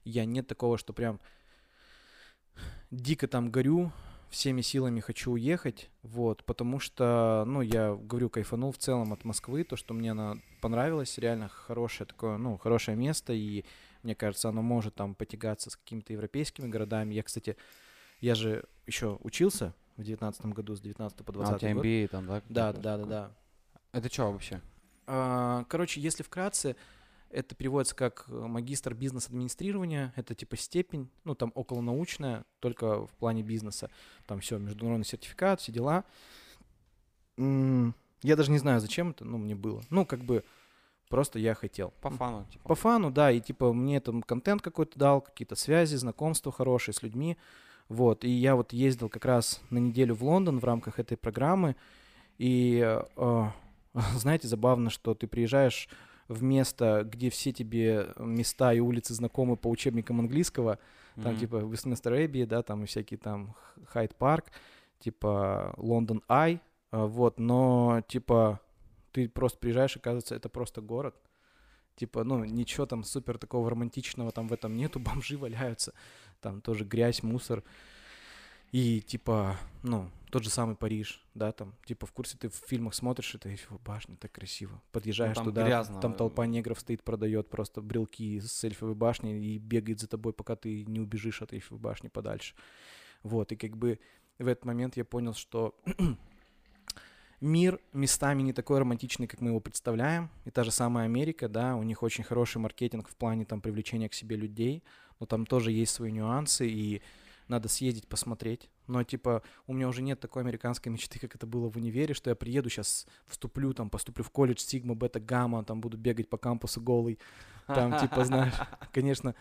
я нет такого, что прям дико там горю, всеми силами хочу уехать, вот, потому что, ну, я говорю, кайфанул в целом от Москвы, то, что мне она понравилась, реально хорошее такое, ну, хорошее место, и мне кажется, оно может там потягаться с какими-то европейскими городами. Я, кстати, я же еще учился в девятнадцатом году, с 19 по А, 20 у тебя год. MBA там, да? Да, да, да, да. Это что вообще? А, Короче, если вкратце, это переводится как э, магистр бизнес-администрирования. Это типа степень, ну там околонаучная, только в плане бизнеса. Там все, международный сертификат, все дела. Я даже не знаю, зачем это, ну, мне было. Ну, как бы, просто я хотел. По фану, типа. По фану, да, и типа мне там контент какой-то дал, какие-то связи, знакомства хорошие с людьми. Вот, и я вот ездил как раз на неделю в Лондон в рамках этой программы. И э, знаете, забавно, что ты приезжаешь в место, где все тебе места и улицы знакомы по учебникам английского, там Мгм. типа Вестминстер Эбби, да, там и всякие там Хайд Парк, типа Лондон Ай, а, вот, но типа ты просто приезжаешь, оказывается, это просто город, Типа, ну, ничего там супер такого романтичного там в этом нету, бомжи валяются, там тоже грязь, мусор. И типа, ну, тот же самый Париж, да, там, типа, в курсе ты в фильмах смотришь, это Эйфелева башня, так красиво. Подъезжаешь там туда, грязно. там толпа негров стоит, продает просто брелки с Эйфелевой башни и бегает за тобой, пока ты не убежишь от Эйфелевой башни подальше. Вот, и как бы в этот момент я понял, что мир местами не такой романтичный, как мы его представляем. И та же самая Америка, да, у них очень хороший маркетинг в плане там привлечения к себе людей, но там тоже есть свои нюансы, и надо съездить посмотреть. Но, типа, у меня уже нет такой американской мечты, как это было в универе, что я приеду сейчас, вступлю, там, поступлю в колледж Сигма, Бета, Гамма, там, буду бегать по кампусу голый. Там, типа, знаешь, конечно,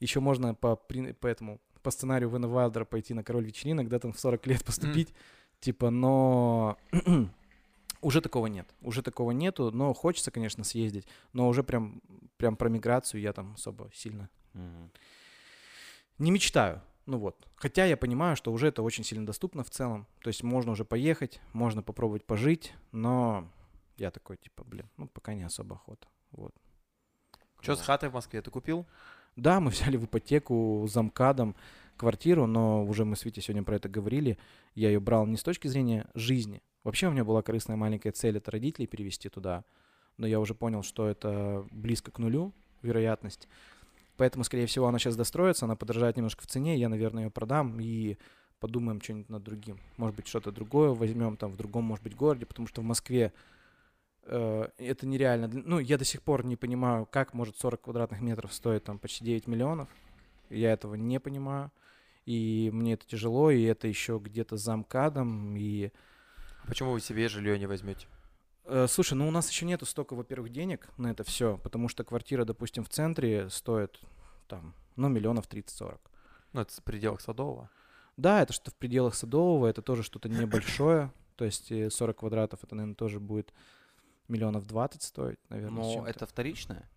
еще можно по, по этому, по сценарию Вена Вайлдера пойти на король вечеринок, да, там, в 40 лет поступить. Типа, но уже такого нет. Уже такого нету, но хочется, конечно, съездить. Но уже прям, прям про миграцию я там особо сильно Мгм. не мечтаю. Ну вот. Хотя я понимаю, что уже это очень сильно доступно в целом. То есть можно уже поехать, можно попробовать пожить, но я такой, типа, блин, ну пока не особо охота. Вот. Что с хатой в Москве? Ты купил? Да, мы взяли в ипотеку за МКАДом квартиру, но уже мы с Витей сегодня про это говорили. Я ее брал не с точки зрения жизни. Вообще у меня была корыстная маленькая цель это родителей перевести туда. Но я уже понял, что это близко к нулю вероятность. Поэтому, скорее всего, она сейчас достроится, она подорожает немножко в цене, я, наверное, ее продам и подумаем что-нибудь над другим. Может быть, что-то другое возьмем там в другом, может быть, городе, потому что в Москве э, это нереально. Ну, я до сих пор не понимаю, как может 40 квадратных метров стоить там почти 9 миллионов. Я этого не понимаю. И мне это тяжело, и это еще где-то за МКАДом. И, А Почему вы себе жилье не возьмете? Э, слушай, ну у нас еще нету столько, во-первых, денег на это все, потому что квартира, допустим, в центре стоит там, ну, миллионов 30-40. Ну, это в пределах Садового. Да, это что в пределах Садового, это тоже что-то небольшое. То есть э, 40 квадратов, это, наверное, тоже будет миллионов 20 стоить, наверное. Но это вторичное?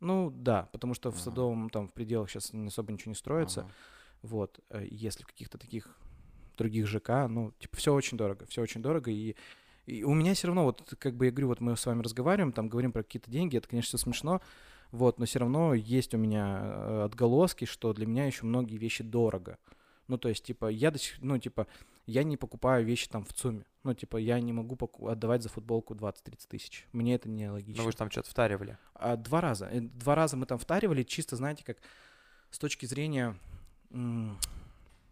Ну, да, потому что в Ага. Садовом там в пределах сейчас особо ничего не строится. Ага. Вот, э, если в каких-то таких других ЖК, ну, типа, все очень дорого, все очень дорого, и, и у меня все равно, вот, как бы я говорю, вот мы с вами разговариваем, там, говорим про какие-то деньги, это, конечно, все смешно, вот, но все равно есть у меня э, отголоски, что для меня еще многие вещи дорого. Ну, то есть, типа, я до сих, ну, типа, я не покупаю вещи там в ЦУМе. Ну, типа, я не могу поку- отдавать за футболку 20-30 тысяч. Мне это не логично. Ну, вы же там что-то втаривали. А, два раза. Э, Два раза мы там втаривали, чисто, знаете, как с точки зрения...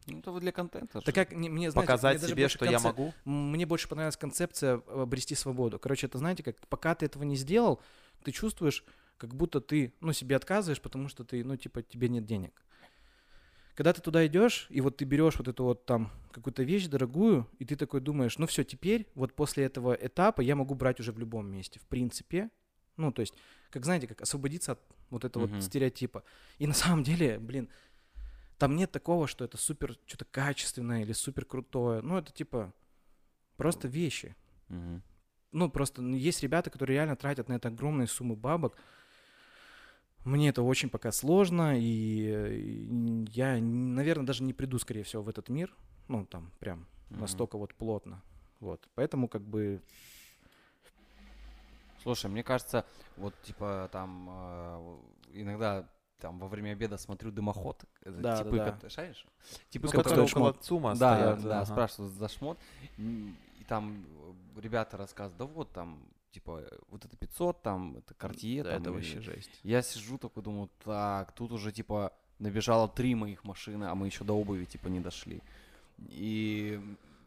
Ну, это вы для контента. Же. как, не- мне, знаете, мне Показать даже себе, больше что я концеп- могу. Мне больше понравилась концепция э, обрести свободу. Короче, это, знаете, как пока ты этого не сделал, ты чувствуешь, как будто ты, ну, себе отказываешь, потому что ты, ну, типа, тебе нет денег. Когда ты туда идешь, и вот ты берешь вот эту вот там какую-то вещь дорогую, и ты такой думаешь, ну все, теперь вот после этого этапа я могу брать уже в любом месте, в принципе. Ну, то есть, как знаете, как освободиться от вот этого Мгм. вот стереотипа. И на самом деле, блин, там нет такого, что это супер что-то качественное или супер крутое. Ну, это типа просто вещи. Мгм. Ну, просто есть ребята, которые реально тратят на это огромные суммы бабок. Мне это очень пока сложно, и, я, наверное, даже не приду, скорее всего, в этот мир. Ну, там, прям Мгм. настолько вот плотно. Вот. Поэтому, как бы, Слушай, мне кажется, вот типа там э, иногда там во время обеда смотрю дымоход. Это Да, типы, да, да. шаришь? Типы, Ну, которые около? ЦУМа Да, стоят. да, ага. спрашивают за шмот. И там ребята рассказывают, да вот там, типа, вот это 500, там, это Cartier. да, там, это и- вообще жесть. Я сижу такой, думаю, так, тут уже, типа, набежало три моих машины, а мы еще до обуви, типа, не дошли. И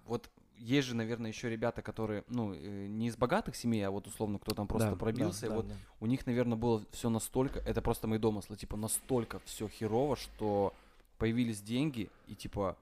вот есть же, наверное, еще ребята, которые, ну, э, не из богатых семей, а вот условно кто там просто Да, пробился, да, и да, вот да. у них, наверное, было все настолько, это просто мои домыслы, типа, настолько все херово, что появились деньги, и типа,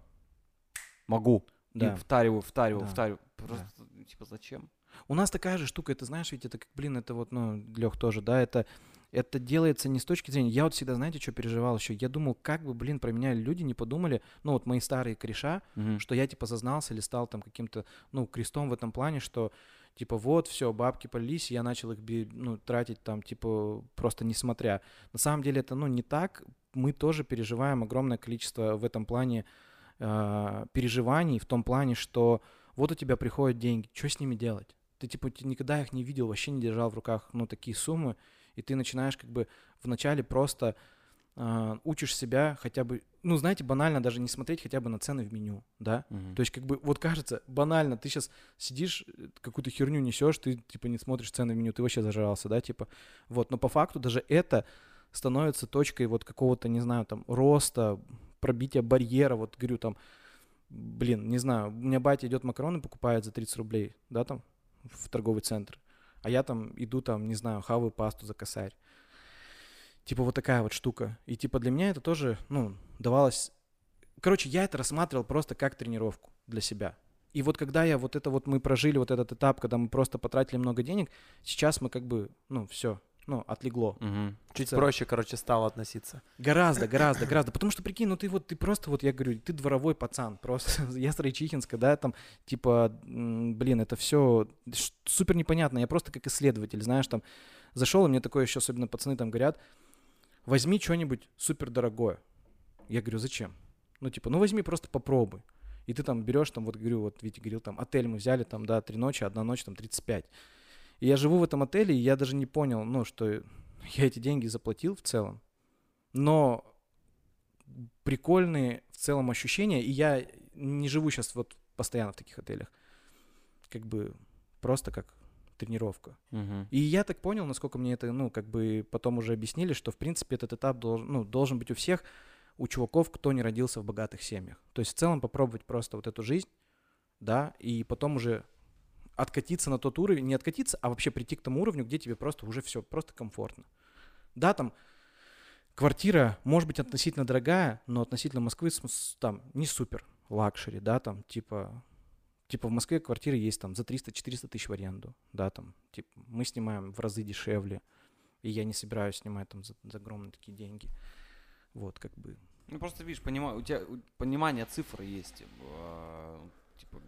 могу. Да. И втариваю, втариваю, Да. втариваю. Просто, ну, типа, зачем? У нас такая же штука, это знаешь, ведь это как, блин, это вот, ну, Лех тоже, да, это, это делается не с точки зрения, я вот всегда, знаете, что переживал еще, я думал, как бы, блин, про меня люди не подумали, ну, вот мои старые кореша, что я, типа, зазнался или стал там каким-то, ну, крестом в этом плане, что, типа, вот, все, бабки полились, я начал их, ну, тратить там, типа, просто несмотря. На самом деле это, ну, не так, мы тоже переживаем огромное количество в этом плане э, переживаний, в том плане, что вот у тебя приходят деньги, что с ними делать? Ты, типа, ты никогда их не видел, вообще не держал в руках, ну, такие суммы, И ты начинаешь как бы вначале просто а, учишь себя хотя бы, ну, знаете, банально даже не смотреть хотя бы на цены в меню, да? Мгм. То есть, как бы, вот кажется, банально, ты сейчас сидишь, э, какую-то херню несешь, ты, типа, не смотришь цены в меню, ты вообще зажрался, да, типа, вот, но по факту даже это становится точкой вот какого-то, не знаю, там, роста, пробития барьера, вот, говорю, там, блин, не знаю, у меня батя идет макароны покупает за 30 рублей, да, там, в торговый центр, а я там иду, там, не знаю, хаваю пасту за косарь. Типа вот такая вот штука. И типа для меня это тоже, ну, давалось... Короче, я это рассматривал просто как тренировку для себя. И вот когда я вот это вот мы прожили вот этот этап, когда мы просто потратили много денег, сейчас мы как бы, ну, все, ну, отлегло. Мгм. Чуть проще, короче, стало относиться. Гораздо, гораздо, гораздо. Потому что, прикинь, ну ты вот, ты просто, вот я говорю, ты дворовой пацан, просто. Я с Райчихинска, да, там, типа, блин, это все супер непонятно. Я просто как исследователь, знаешь, там, зашел, и мне такое еще, особенно пацаны там говорят, возьми что-нибудь супер дорогое. Я говорю, зачем? Ну, типа, ну возьми, просто попробуй. И ты там берешь, там, вот говорю, вот Витя говорил, там, отель мы взяли, там, да, три ночи, одна ночь, там, 35. И я живу в этом отеле, и я даже не понял, ну, что я эти деньги заплатил в целом. Но прикольные в целом ощущения, и я не живу сейчас вот постоянно в таких отелях. Как бы просто как тренировка. Мгм. И я так понял, насколько мне это, ну, как бы потом уже объяснили, что, в принципе, этот этап должен, ну, должен быть у всех, у чуваков, кто не родился в богатых семьях. То есть в целом попробовать просто вот эту жизнь, да, и потом уже откатиться на тот уровень, не откатиться, а вообще прийти к тому уровню, где тебе просто уже все просто комфортно. Да, там квартира может быть относительно дорогая, но относительно Москвы там не супер luxury, да, там типа типа в Москве квартиры есть там за 300-400 тысяч в аренду, да, там типа мы снимаем в разы дешевле, и я не собираюсь снимать там за, за огромные такие деньги. Вот, как бы. Ну просто видишь, понима- у тебя понимание цифр есть. э, Типа,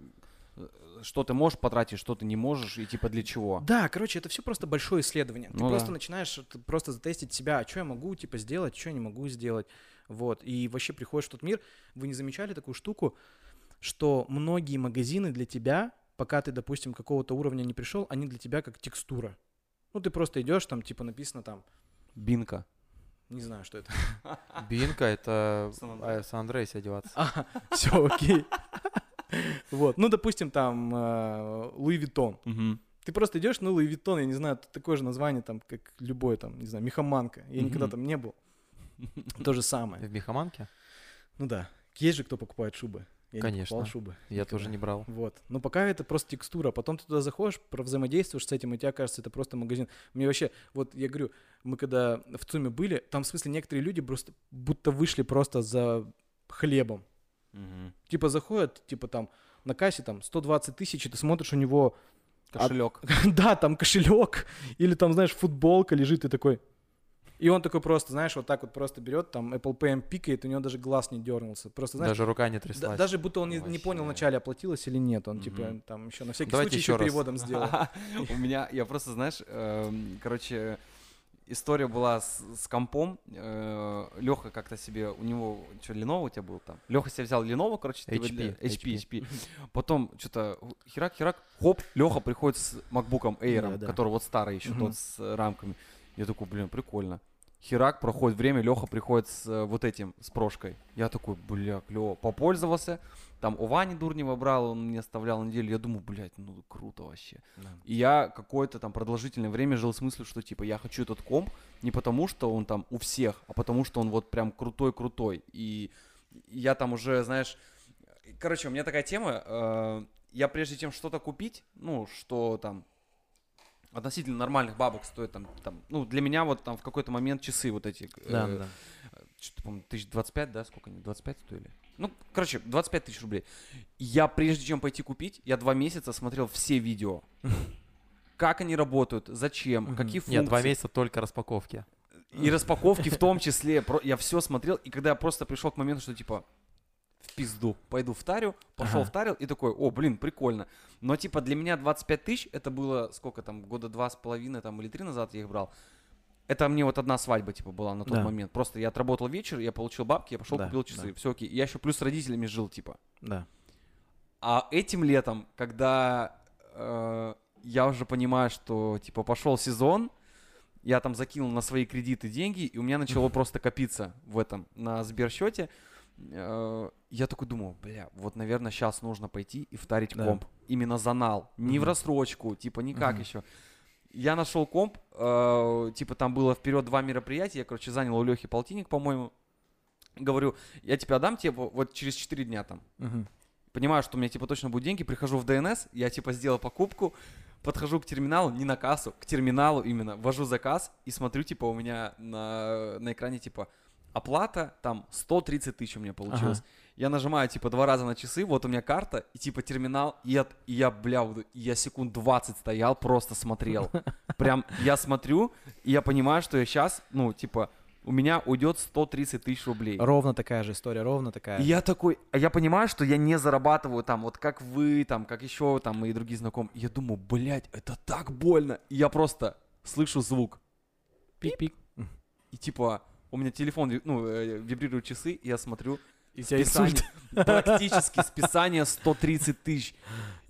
что ты можешь потратить, что ты не можешь, и типа для чего. Да, короче, это все просто большое исследование. Ты Ну просто да. начинаешь это просто затестить себя, а что я могу типа сделать, что я не могу сделать. Вот. И вообще приходишь в тот мир. Вы не замечали такую штуку, что многие магазины для тебя, пока ты, допустим, какого-то уровня не пришел, они для тебя как текстура. Ну, ты просто идешь, там, типа, написано там, Binco. не знаю, что это. Binco — это Сан-Андреас одеваться. А, все, окей. Вот, ну, допустим, там, э, Louis Vuitton. Ты просто идешь, ну, Луи Виттон, я не знаю, такое же название, там, как любой, там, не знаю, Мехаманка. Я никогда там не был. То же самое. В Мехаманке? Ну да. Есть же кто покупает шубы. Я не Конечно. покупал шубы. Я никогда. тоже не брал. Вот. Но пока это просто текстура. Потом ты туда заходишь, взаимодействуешь с этим, и тебе кажется, это просто магазин. Мне вообще, вот я говорю, мы когда в ЦУМе были, там, в смысле, некоторые люди просто будто вышли просто за хлебом. Мгм. Типа заходят, типа там на кассе там 120 тысяч, и ты смотришь, у него, Кошелек. да, там кошелек, или там, знаешь, футболка лежит, и такой... И он такой просто, знаешь, вот так вот просто берет, там Apple Pay пикает, у него даже глаз не дернулся. Просто, знаешь, Даже рука не да- тряслась. даже будто он не, не понял вначале, оплатилось или нет. Он, типа, там еще на всякий Давайте случай еще еще переводом сделал. У меня, я просто, знаешь, эм, короче, история была с, с компом. Леха как-то себе, у него, что, Lenovo у тебя был там? Леха себе взял Lenovo, короче, HP, для- HP, HP. Потом что-то херак-херак, хоп, Леха приходит с MacBook Air, Да, да. который вот старый еще, Мгм. тот с э, рамками. Я такой, блин, прикольно. Херак, проходит время, Леха приходит с э, вот этим, с прошкой. Я такой, бля, клево. Попользовался. Там у Вани Дурнева брал, он мне оставлял на неделю. Я думаю, блядь, ну круто вообще. И я какое-то там продолжительное время жил с мыслью, что типа я хочу этот комп не потому, что он там у всех, а потому, что он вот прям крутой-крутой. И я там уже, знаешь, короче, у меня такая тема, э, я прежде чем что-то купить, ну, что там относительно нормальных бабок стоит там, там, ну, для меня вот там в какой-то момент часы вот эти, э, Да, да. что-то, двадцать пять, да, сколько они, 25 стоили? Ну, короче, 25 тысяч рублей. Я, прежде чем пойти купить, я два месяца смотрел все видео. Как они работают, зачем, какие функции. Нет, два месяца только распаковки. И распаковки в том числе. Я все смотрел, и когда я просто пришел к моменту, что типа в пизду, пойду в тарю, пошел Ага. в тарил и такой, о, блин, прикольно. Но типа для меня 25 тысяч, это было сколько там, года два с половиной там или три назад я их брал. Это мне вот одна свадьба, типа, была на тот Да. момент. Просто я отработал вечер, я получил бабки, я пошел Да, купил часы. да. Все окей. Я еще плюс с родителями жил, типа. Да. А этим летом, когда э, я уже понимаю, что типа пошел сезон, я там закинул на свои кредиты деньги, и у меня начало просто копиться в этом, на Сберсчете. Э, Я такой думал, бля, вот, наверное, сейчас нужно пойти и втарить Да. комп. Именно за нал. Не в рассрочку, типа никак Мгм. еще. Я нашел комп, э, типа там было вперед два мероприятия, я, короче, занял у Лехи полтинник, по-моему. Говорю, я тебе отдам, типа, вот через 4 дня там. Мгм. Понимаю, что у меня, типа, точно будут деньги, прихожу в ДНС, я, типа, сделал покупку, подхожу к терминалу, не на кассу, к терминалу именно, ввожу заказ и смотрю, типа, у меня на, на экране, типа, оплата, там, 130 тысяч у меня получилось. Ага. Я нажимаю, типа, два раза на часы, вот у меня карта, и, типа, терминал, и я, и я бля, я секунд 20 стоял, просто смотрел. Прям, я смотрю, и я понимаю, что я сейчас, ну, типа, у меня уйдет 130 тысяч рублей. Ровно такая же история, ровно такая. И я такой, а я понимаю, что я не зарабатываю там, вот как вы, там, как еще там мои другие знакомые. И я думаю, блядь, это так больно. И я просто слышу звук. Пик-пик. И типа, у меня телефон, ну, э, вибрируют часы, и я смотрю, И списание, практически списание 130 тысяч.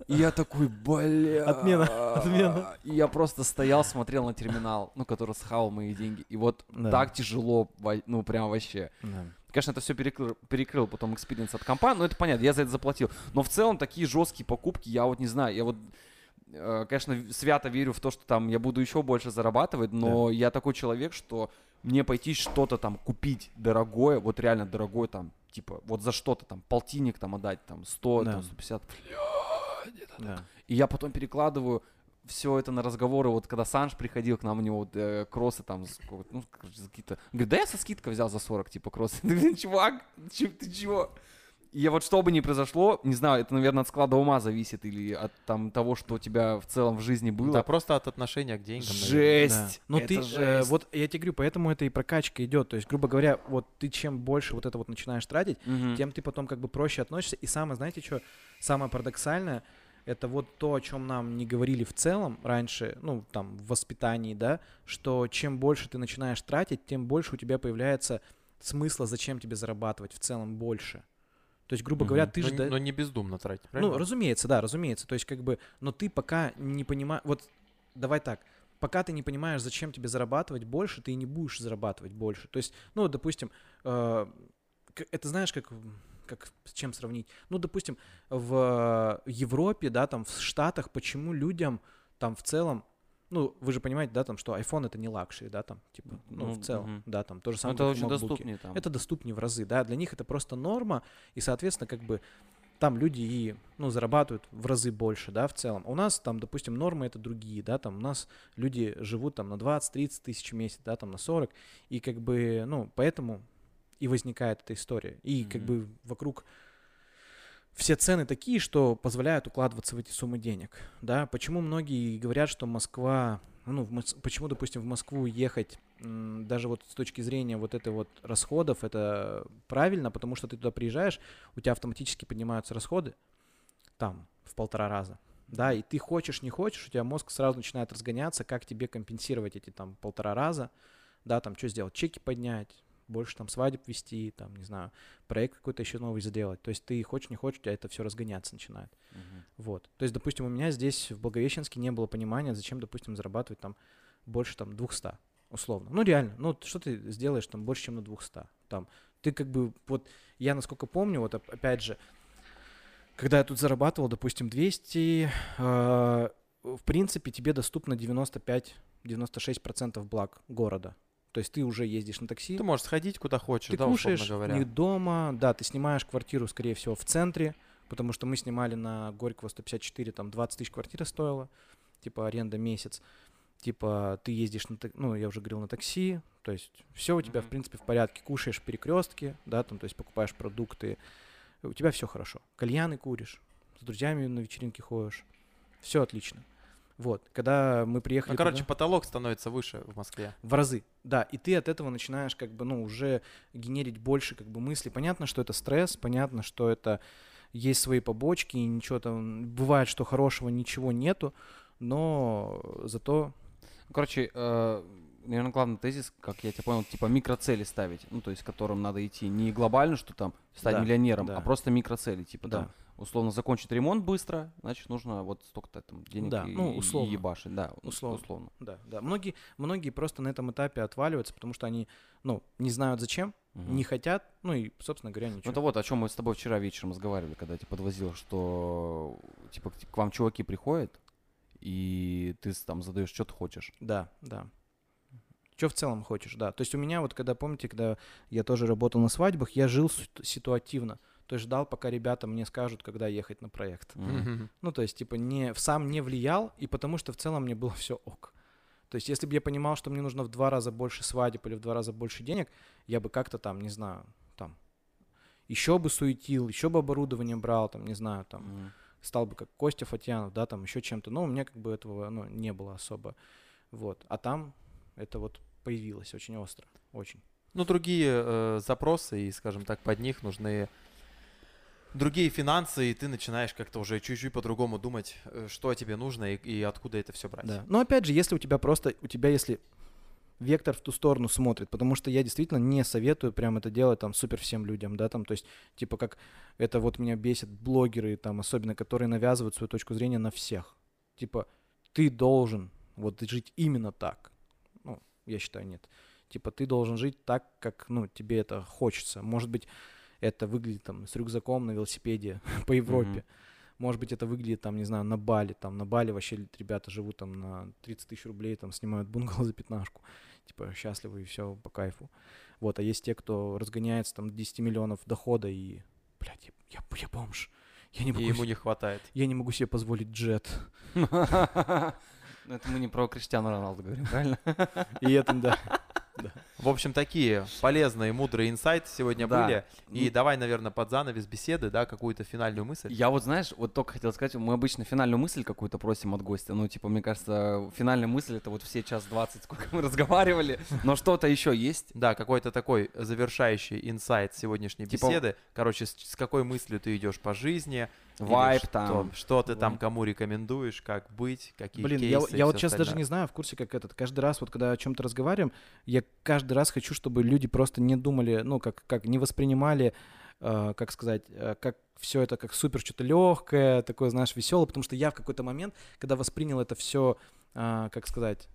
И я такой, бля. Отмена, отмена. И я просто стоял, смотрел на терминал, ну, который схавал мои деньги. И вот Да. так тяжело, ну, прям вообще. Да. Конечно, это все перекрыл, перекрыл потом experience от компа, но это понятно, я за это заплатил. Но в целом такие жесткие покупки, я вот не знаю, я вот, э, конечно, свято верю в то, что там я буду еще больше зарабатывать, но я такой человек, что мне пойти что-то там купить дорогое, вот реально дорогое там, типа, вот за что-то там, полтинник там отдать, там, 100, Да. там, 150, Да. и я потом перекладываю все это на разговоры, вот когда Санж приходил к нам, у него вот, э, кроссы там, ну, какие-то... Говорит, да я со скидкой взял за 40, типа, кроссы. Ты, чувак, ты чего? Я вот что бы ни произошло, не знаю, это, наверное, от склада ума зависит или от там того, что у тебя в целом в жизни было. Да, просто от отношения к деньгам. Жесть! Да. Ну ты, э, жесть. вот я тебе говорю, поэтому это и прокачка идет. То есть, грубо говоря, вот ты чем больше вот это вот начинаешь тратить, Мгм. тем ты потом как бы проще относишься. И самое, знаете, что самое парадоксальное, это вот то, о чем нам не говорили в целом раньше, ну, там, в воспитании, да, что чем больше ты начинаешь тратить, тем больше у тебя появляется смысла, зачем тебе зарабатывать в целом больше. То есть, грубо говоря, Мгм. ты но, же... да- но не бездумно тратить, ну, правильно? разумеется, да, разумеется. То есть, как бы, но ты пока не понимаешь, вот давай так, пока ты не понимаешь, зачем тебе зарабатывать больше, ты и не будешь зарабатывать больше. То есть, ну, допустим, э, это знаешь, как, как с чем сравнить? Ну, допустим, в Европе, да, там, в Штатах, почему людям там в целом, ну, вы же понимаете, да, там, что iPhone это не luxury, да, там, типа, ну, Ну, в целом, мгм. да, там, то же самое, это как очень макбуки. доступнее там. Это доступнее в разы, да, для них это просто норма, и, соответственно, как бы там люди и, ну, зарабатывают в разы больше, да, в целом. У нас там, допустим, нормы это другие, да, там у нас люди живут там на 20-30 тысяч в месяц, да, там на 40, и как бы, ну, поэтому и возникает эта история. И как Мгм. бы вокруг все цены такие, что позволяют укладываться в эти суммы денег, да. Почему многие говорят, что Москва, ну, в почему, допустим, в Москву ехать даже вот с точки зрения вот этой вот расходов, это правильно, потому что ты туда приезжаешь, у тебя автоматически поднимаются расходы, там, в полтора раза, да, и ты хочешь, не хочешь, у тебя мозг сразу начинает разгоняться, как тебе компенсировать эти там полтора раза, да, там, что сделать, чеки поднять, больше там свадеб вести, там, не знаю, проект какой-то еще новый сделать, то есть ты хочешь, не хочешь, у тебя это все разгоняться начинает. Мгм. Вот. То есть, допустим, у меня здесь в Благовещенске не было понимания, зачем, допустим, зарабатывать там больше там 200, условно. Ну, реально. Ну, что ты сделаешь там больше, чем на 200? Там, ты как бы, вот, я насколько помню, вот оп- опять же, когда я тут зарабатывал, допустим, 200, э, в принципе, тебе доступно 95-96% благ города. То есть ты уже ездишь на такси, Ты можешь сходить куда хочешь, ты да, кушаешь говоря. не дома, да, ты снимаешь квартиру, скорее всего, в центре, потому что мы снимали на Горького 154, там 20 тысяч квартира стоила, типа аренда месяц. Типа ты ездишь на, ну, я уже говорил, на такси, то есть все у тебя, в принципе, в порядке. Кушаешь в перекрестке, да, там, то есть покупаешь продукты, у тебя все хорошо. Кальяны куришь, с друзьями на вечеринки ходишь, все отлично. Вот, когда мы приехали Ну, короче, туда- потолок становится выше в Москве. в разы, да, и ты от этого начинаешь как бы, ну, уже генерить больше как бы мыслей. Понятно, что это стресс, понятно, что это есть свои побочки, и ничего там, бывает, что хорошего ничего нету, но зато, Короче, наверное, главный тезис, как я тебя понял, типа микроцели ставить, ну, то есть, к которым надо идти. Не глобально, что там стать Да, миллионером, да. а просто микроцели, типа да, там условно закончить ремонт быстро, значит, нужно вот столько-то там денег Да, и, ну, и условно. ебашить. Да, у- Условно. условно. Да, да. Многие, многие просто на этом этапе отваливаются, потому что они, ну, не знают зачем, Мгм. не хотят, ну и, собственно говоря, Ну, ничего. это вот о чем мы с тобой вчера вечером разговаривали, когда я тебя подвозил, что типа к вам чуваки приходят, и ты там задаешь, что ты хочешь. Да, да. Что в целом хочешь, да. То есть у меня вот, когда, помните, когда я тоже работал на свадьбах, я жил ситу- ситуативно. То есть ждал, пока ребята мне скажут, когда ехать на проект. Мгм. Ну, то есть, типа, не, сам не влиял, и потому что в целом мне было все ок. То есть, если бы я понимал, что мне нужно в два раза больше свадеб или в два раза больше денег, я бы как-то там, не знаю, там, еще бы суетил, еще бы оборудование брал, там, не знаю, там, Мгм. стал бы как Костя Фатьянов, да, там, еще чем-то. Но у меня как бы этого, ну, не было особо. Вот. А там это вот появилось очень остро, очень. Ну, другие э, запросы, и, скажем так, под них нужны другие финансы, и ты начинаешь как-то уже чуть-чуть по-другому думать, э, что тебе нужно и, и откуда это все брать. Да. Но опять же, если у тебя просто, у тебя если вектор в ту сторону смотрит, потому что я действительно не советую прям это делать там супер всем людям, да, там, то есть, типа, как это вот меня бесит блогеры, там, особенно, которые навязывают свою точку зрения на всех. Типа, ты должен вот жить именно так. Ну, я считаю, нет. Типа, ты должен жить так, как, ну, тебе это хочется. Может быть, это выглядит там с рюкзаком на велосипеде по Европе. Мгм. Может быть, это выглядит там, не знаю, на Бали. Там на Бали вообще ребята живут там на 30 тысяч рублей, там снимают бунгало за пятнашку. Типа счастливы и все по кайфу. Вот, а есть те, кто разгоняется там до 10 миллионов дохода и, блядь, я, я, я бомж. Я не, И могу, ему се- не хватает. я не могу себе позволить джет. Ну, это мы не про Криштиану Роналду говорим, правильно? И это, да. В общем, такие полезные, мудрые инсайты сегодня Да. были. И Ну, давай, наверное, под занавес беседы, да, какую-то финальную мысль. Я вот, знаешь, вот только хотел сказать, мы обычно финальную мысль какую-то просим от гостя. Ну, типа, мне кажется, финальная мысль это вот все час двадцать, сколько мы разговаривали. Но что-то еще есть. Да, какой-то такой завершающий инсайт сегодняшней Типа- беседы. Короче, с, с какой мыслью ты идешь по жизни? что, там. Что ты там кому рекомендуешь, как быть, какие Блин, кейсы я, я вот сейчас даже остальное. не знаю в курсе, как этот. Каждый раз, вот когда о чем-то разговариваем, я каждый раз хочу, чтобы люди просто не думали, ну, как, как не воспринимали, э, как сказать, э, как все это как супер что-то легкое, такое, знаешь, веселое, потому что я в какой-то момент, когда воспринял это все, как сказать,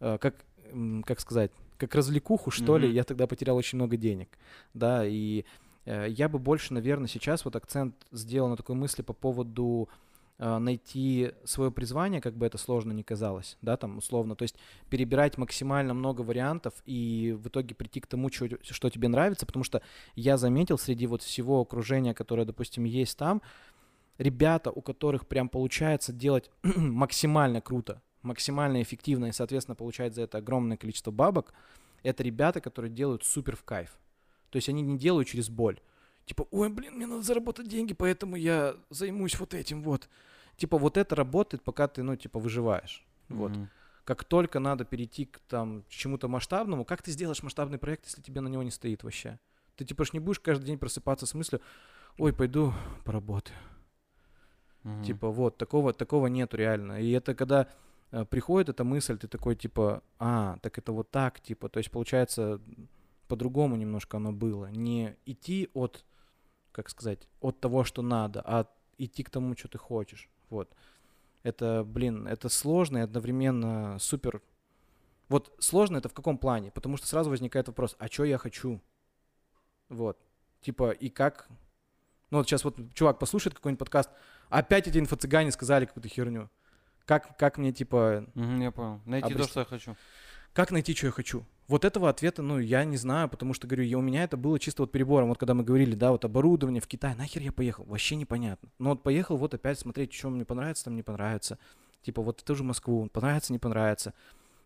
э, как, м, как сказать, как развлекуху, что ли, Мгм. я тогда потерял очень много денег, да, и э, я бы больше, наверное, сейчас вот акцент сделал на такой мысли по поводу э, найти свое призвание, как бы это сложно ни казалось, да, там условно, то есть перебирать максимально много вариантов и в итоге прийти к тому, чё- что тебе нравится, потому что я заметил среди вот всего окружения, которое, допустим, есть там, ребята, у которых прям получается делать максимально круто, максимально эффективно и, соответственно, получать за это огромное количество бабок, это ребята, которые делают супер в кайф. То есть они не делают через боль. Типа, ой, блин, мне надо заработать деньги, поэтому я займусь вот этим вот. Типа, вот это работает, пока ты, ну, типа, выживаешь. Вот. Мгм. Как только надо перейти к там к чему-то масштабному, как ты сделаешь масштабный проект, если тебе на него не стоит вообще? Ты типа ж не будешь каждый день просыпаться с мыслью, ой, пойду поработаю. Мгм. Типа вот, такого, такого нету реально. И это когда э, приходит эта мысль, ты такой типа, а, так это вот так, типа, то есть получается по-другому немножко оно было. Не идти от, как сказать, от того, что надо, а идти к тому, что ты хочешь. Вот. Это, блин, это сложно и одновременно супер. Вот сложно это в каком плане? Потому что сразу возникает вопрос, а что я хочу? Вот. Типа, и как... Ну вот сейчас вот чувак послушает какой-нибудь подкаст, опять эти инфо-цыгане сказали какую-то херню. Как, как мне, типа, Мгм, я понял. Найти то, Обрести- что я хочу. как найти, что я хочу? Вот этого ответа, ну, я не знаю, потому что, говорю, я, у меня это было чисто вот перебором. Вот когда мы говорили, да, вот оборудование в Китай, нахер я поехал? Вообще непонятно. Но вот поехал вот опять смотреть, что мне понравится, там не понравится. Типа вот тоже Москву, понравится, не понравится.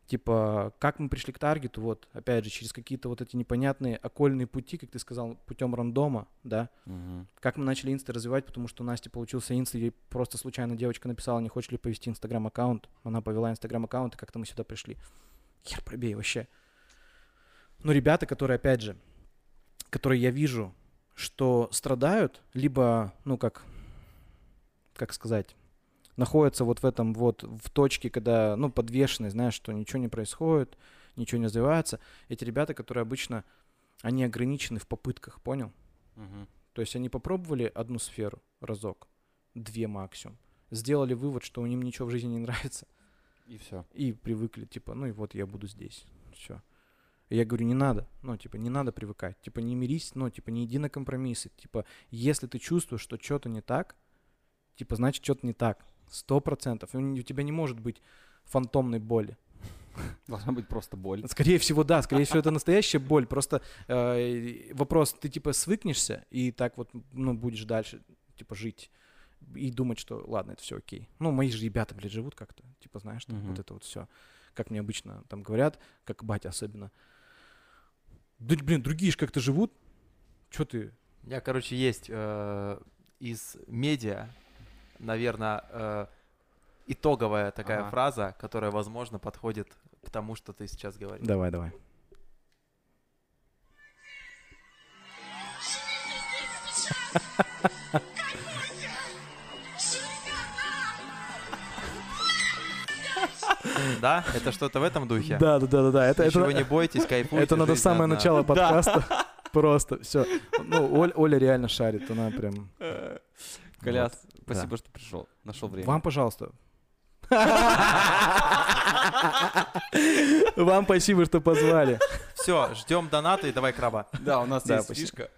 Типа, как мы пришли к таргету, вот, опять же, через какие-то вот эти непонятные окольные пути, как ты сказал, путем рандома, да, Мгм. как мы начали инста развивать, потому что у Насти получился инста, ей просто случайно девочка написала, не хочешь ли повести инстаграм-аккаунт. Она повела инстаграм-аккаунт, и как-то мы сюда пришли. Хер пробей вообще. Но ребята, которые, опять же, которые я вижу, что страдают, либо, ну, как, как сказать, находятся вот в этом вот, в точке, когда, ну, подвешены, знаешь, что ничего не происходит, ничего не развивается. Эти ребята, которые обычно, они ограничены в попытках, понял? Мгм. То есть они попробовали одну сферу разок, две максимум, сделали вывод, что им ничего в жизни не нравится, И все. и привыкли, типа, ну и вот я буду здесь. Все. Я говорю, не надо, ну, типа, не надо привыкать, типа, не мирись, ну, типа, не иди на компромиссы, типа, если ты чувствуешь, что что-то не так, типа, значит, что-то не так, сто процентов, у тебя не может быть фантомной боли. Должна быть просто боль. Скорее всего, да, скорее всего, это настоящая боль, просто э, вопрос, ты, типа, свыкнешься и так вот, ну, будешь дальше, типа, жить и думать, что, ладно, это все окей. Ну, мои же ребята, блядь, живут как-то, типа, знаешь, там, Мгм. вот это вот все, как мне обычно там говорят, как батя особенно. Да, блин, другие же как-то живут. Че ты? У меня, короче, есть э, из медиа, наверное, э, итоговая такая Ага. фраза, которая, возможно, подходит к тому, что ты сейчас говоришь. Давай, давай. Да? Это что-то в этом духе? Да, да, да, да, да. Это, Ничего это, не бойтесь, кайфуйте. это надо самое одна. начало подкаста. Просто все. Ну, Оль- Оля реально шарит, она прям. Коляс, Вот, спасибо, что пришел. Нашел время. Вам, пожалуйста. Вам спасибо, что позвали. Все, ждем донаты и давай краба. Да, у нас есть фишка.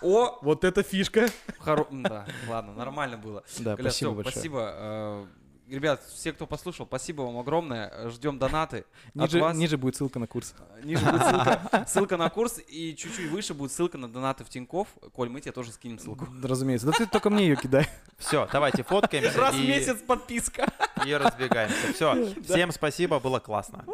О, Вот это фишка. хоро... Да, ладно, нормально было. Да, Коля, спасибо большое. Спасибо. Ребят, все, кто послушал, спасибо вам огромное. Ждем донаты от Ниже, вас. ниже будет ссылка на курс. Ниже будет ссылка, ссылка на курс, и чуть-чуть выше будет ссылка на донаты в Тинькофф. Коль, мы тебе тоже скинем ссылку. Разумеется. Да ты только мне ее кидай. Все, давайте фоткаемся Раз в и, месяц подписка. и разбегаемся. Все, всем спасибо, было классно.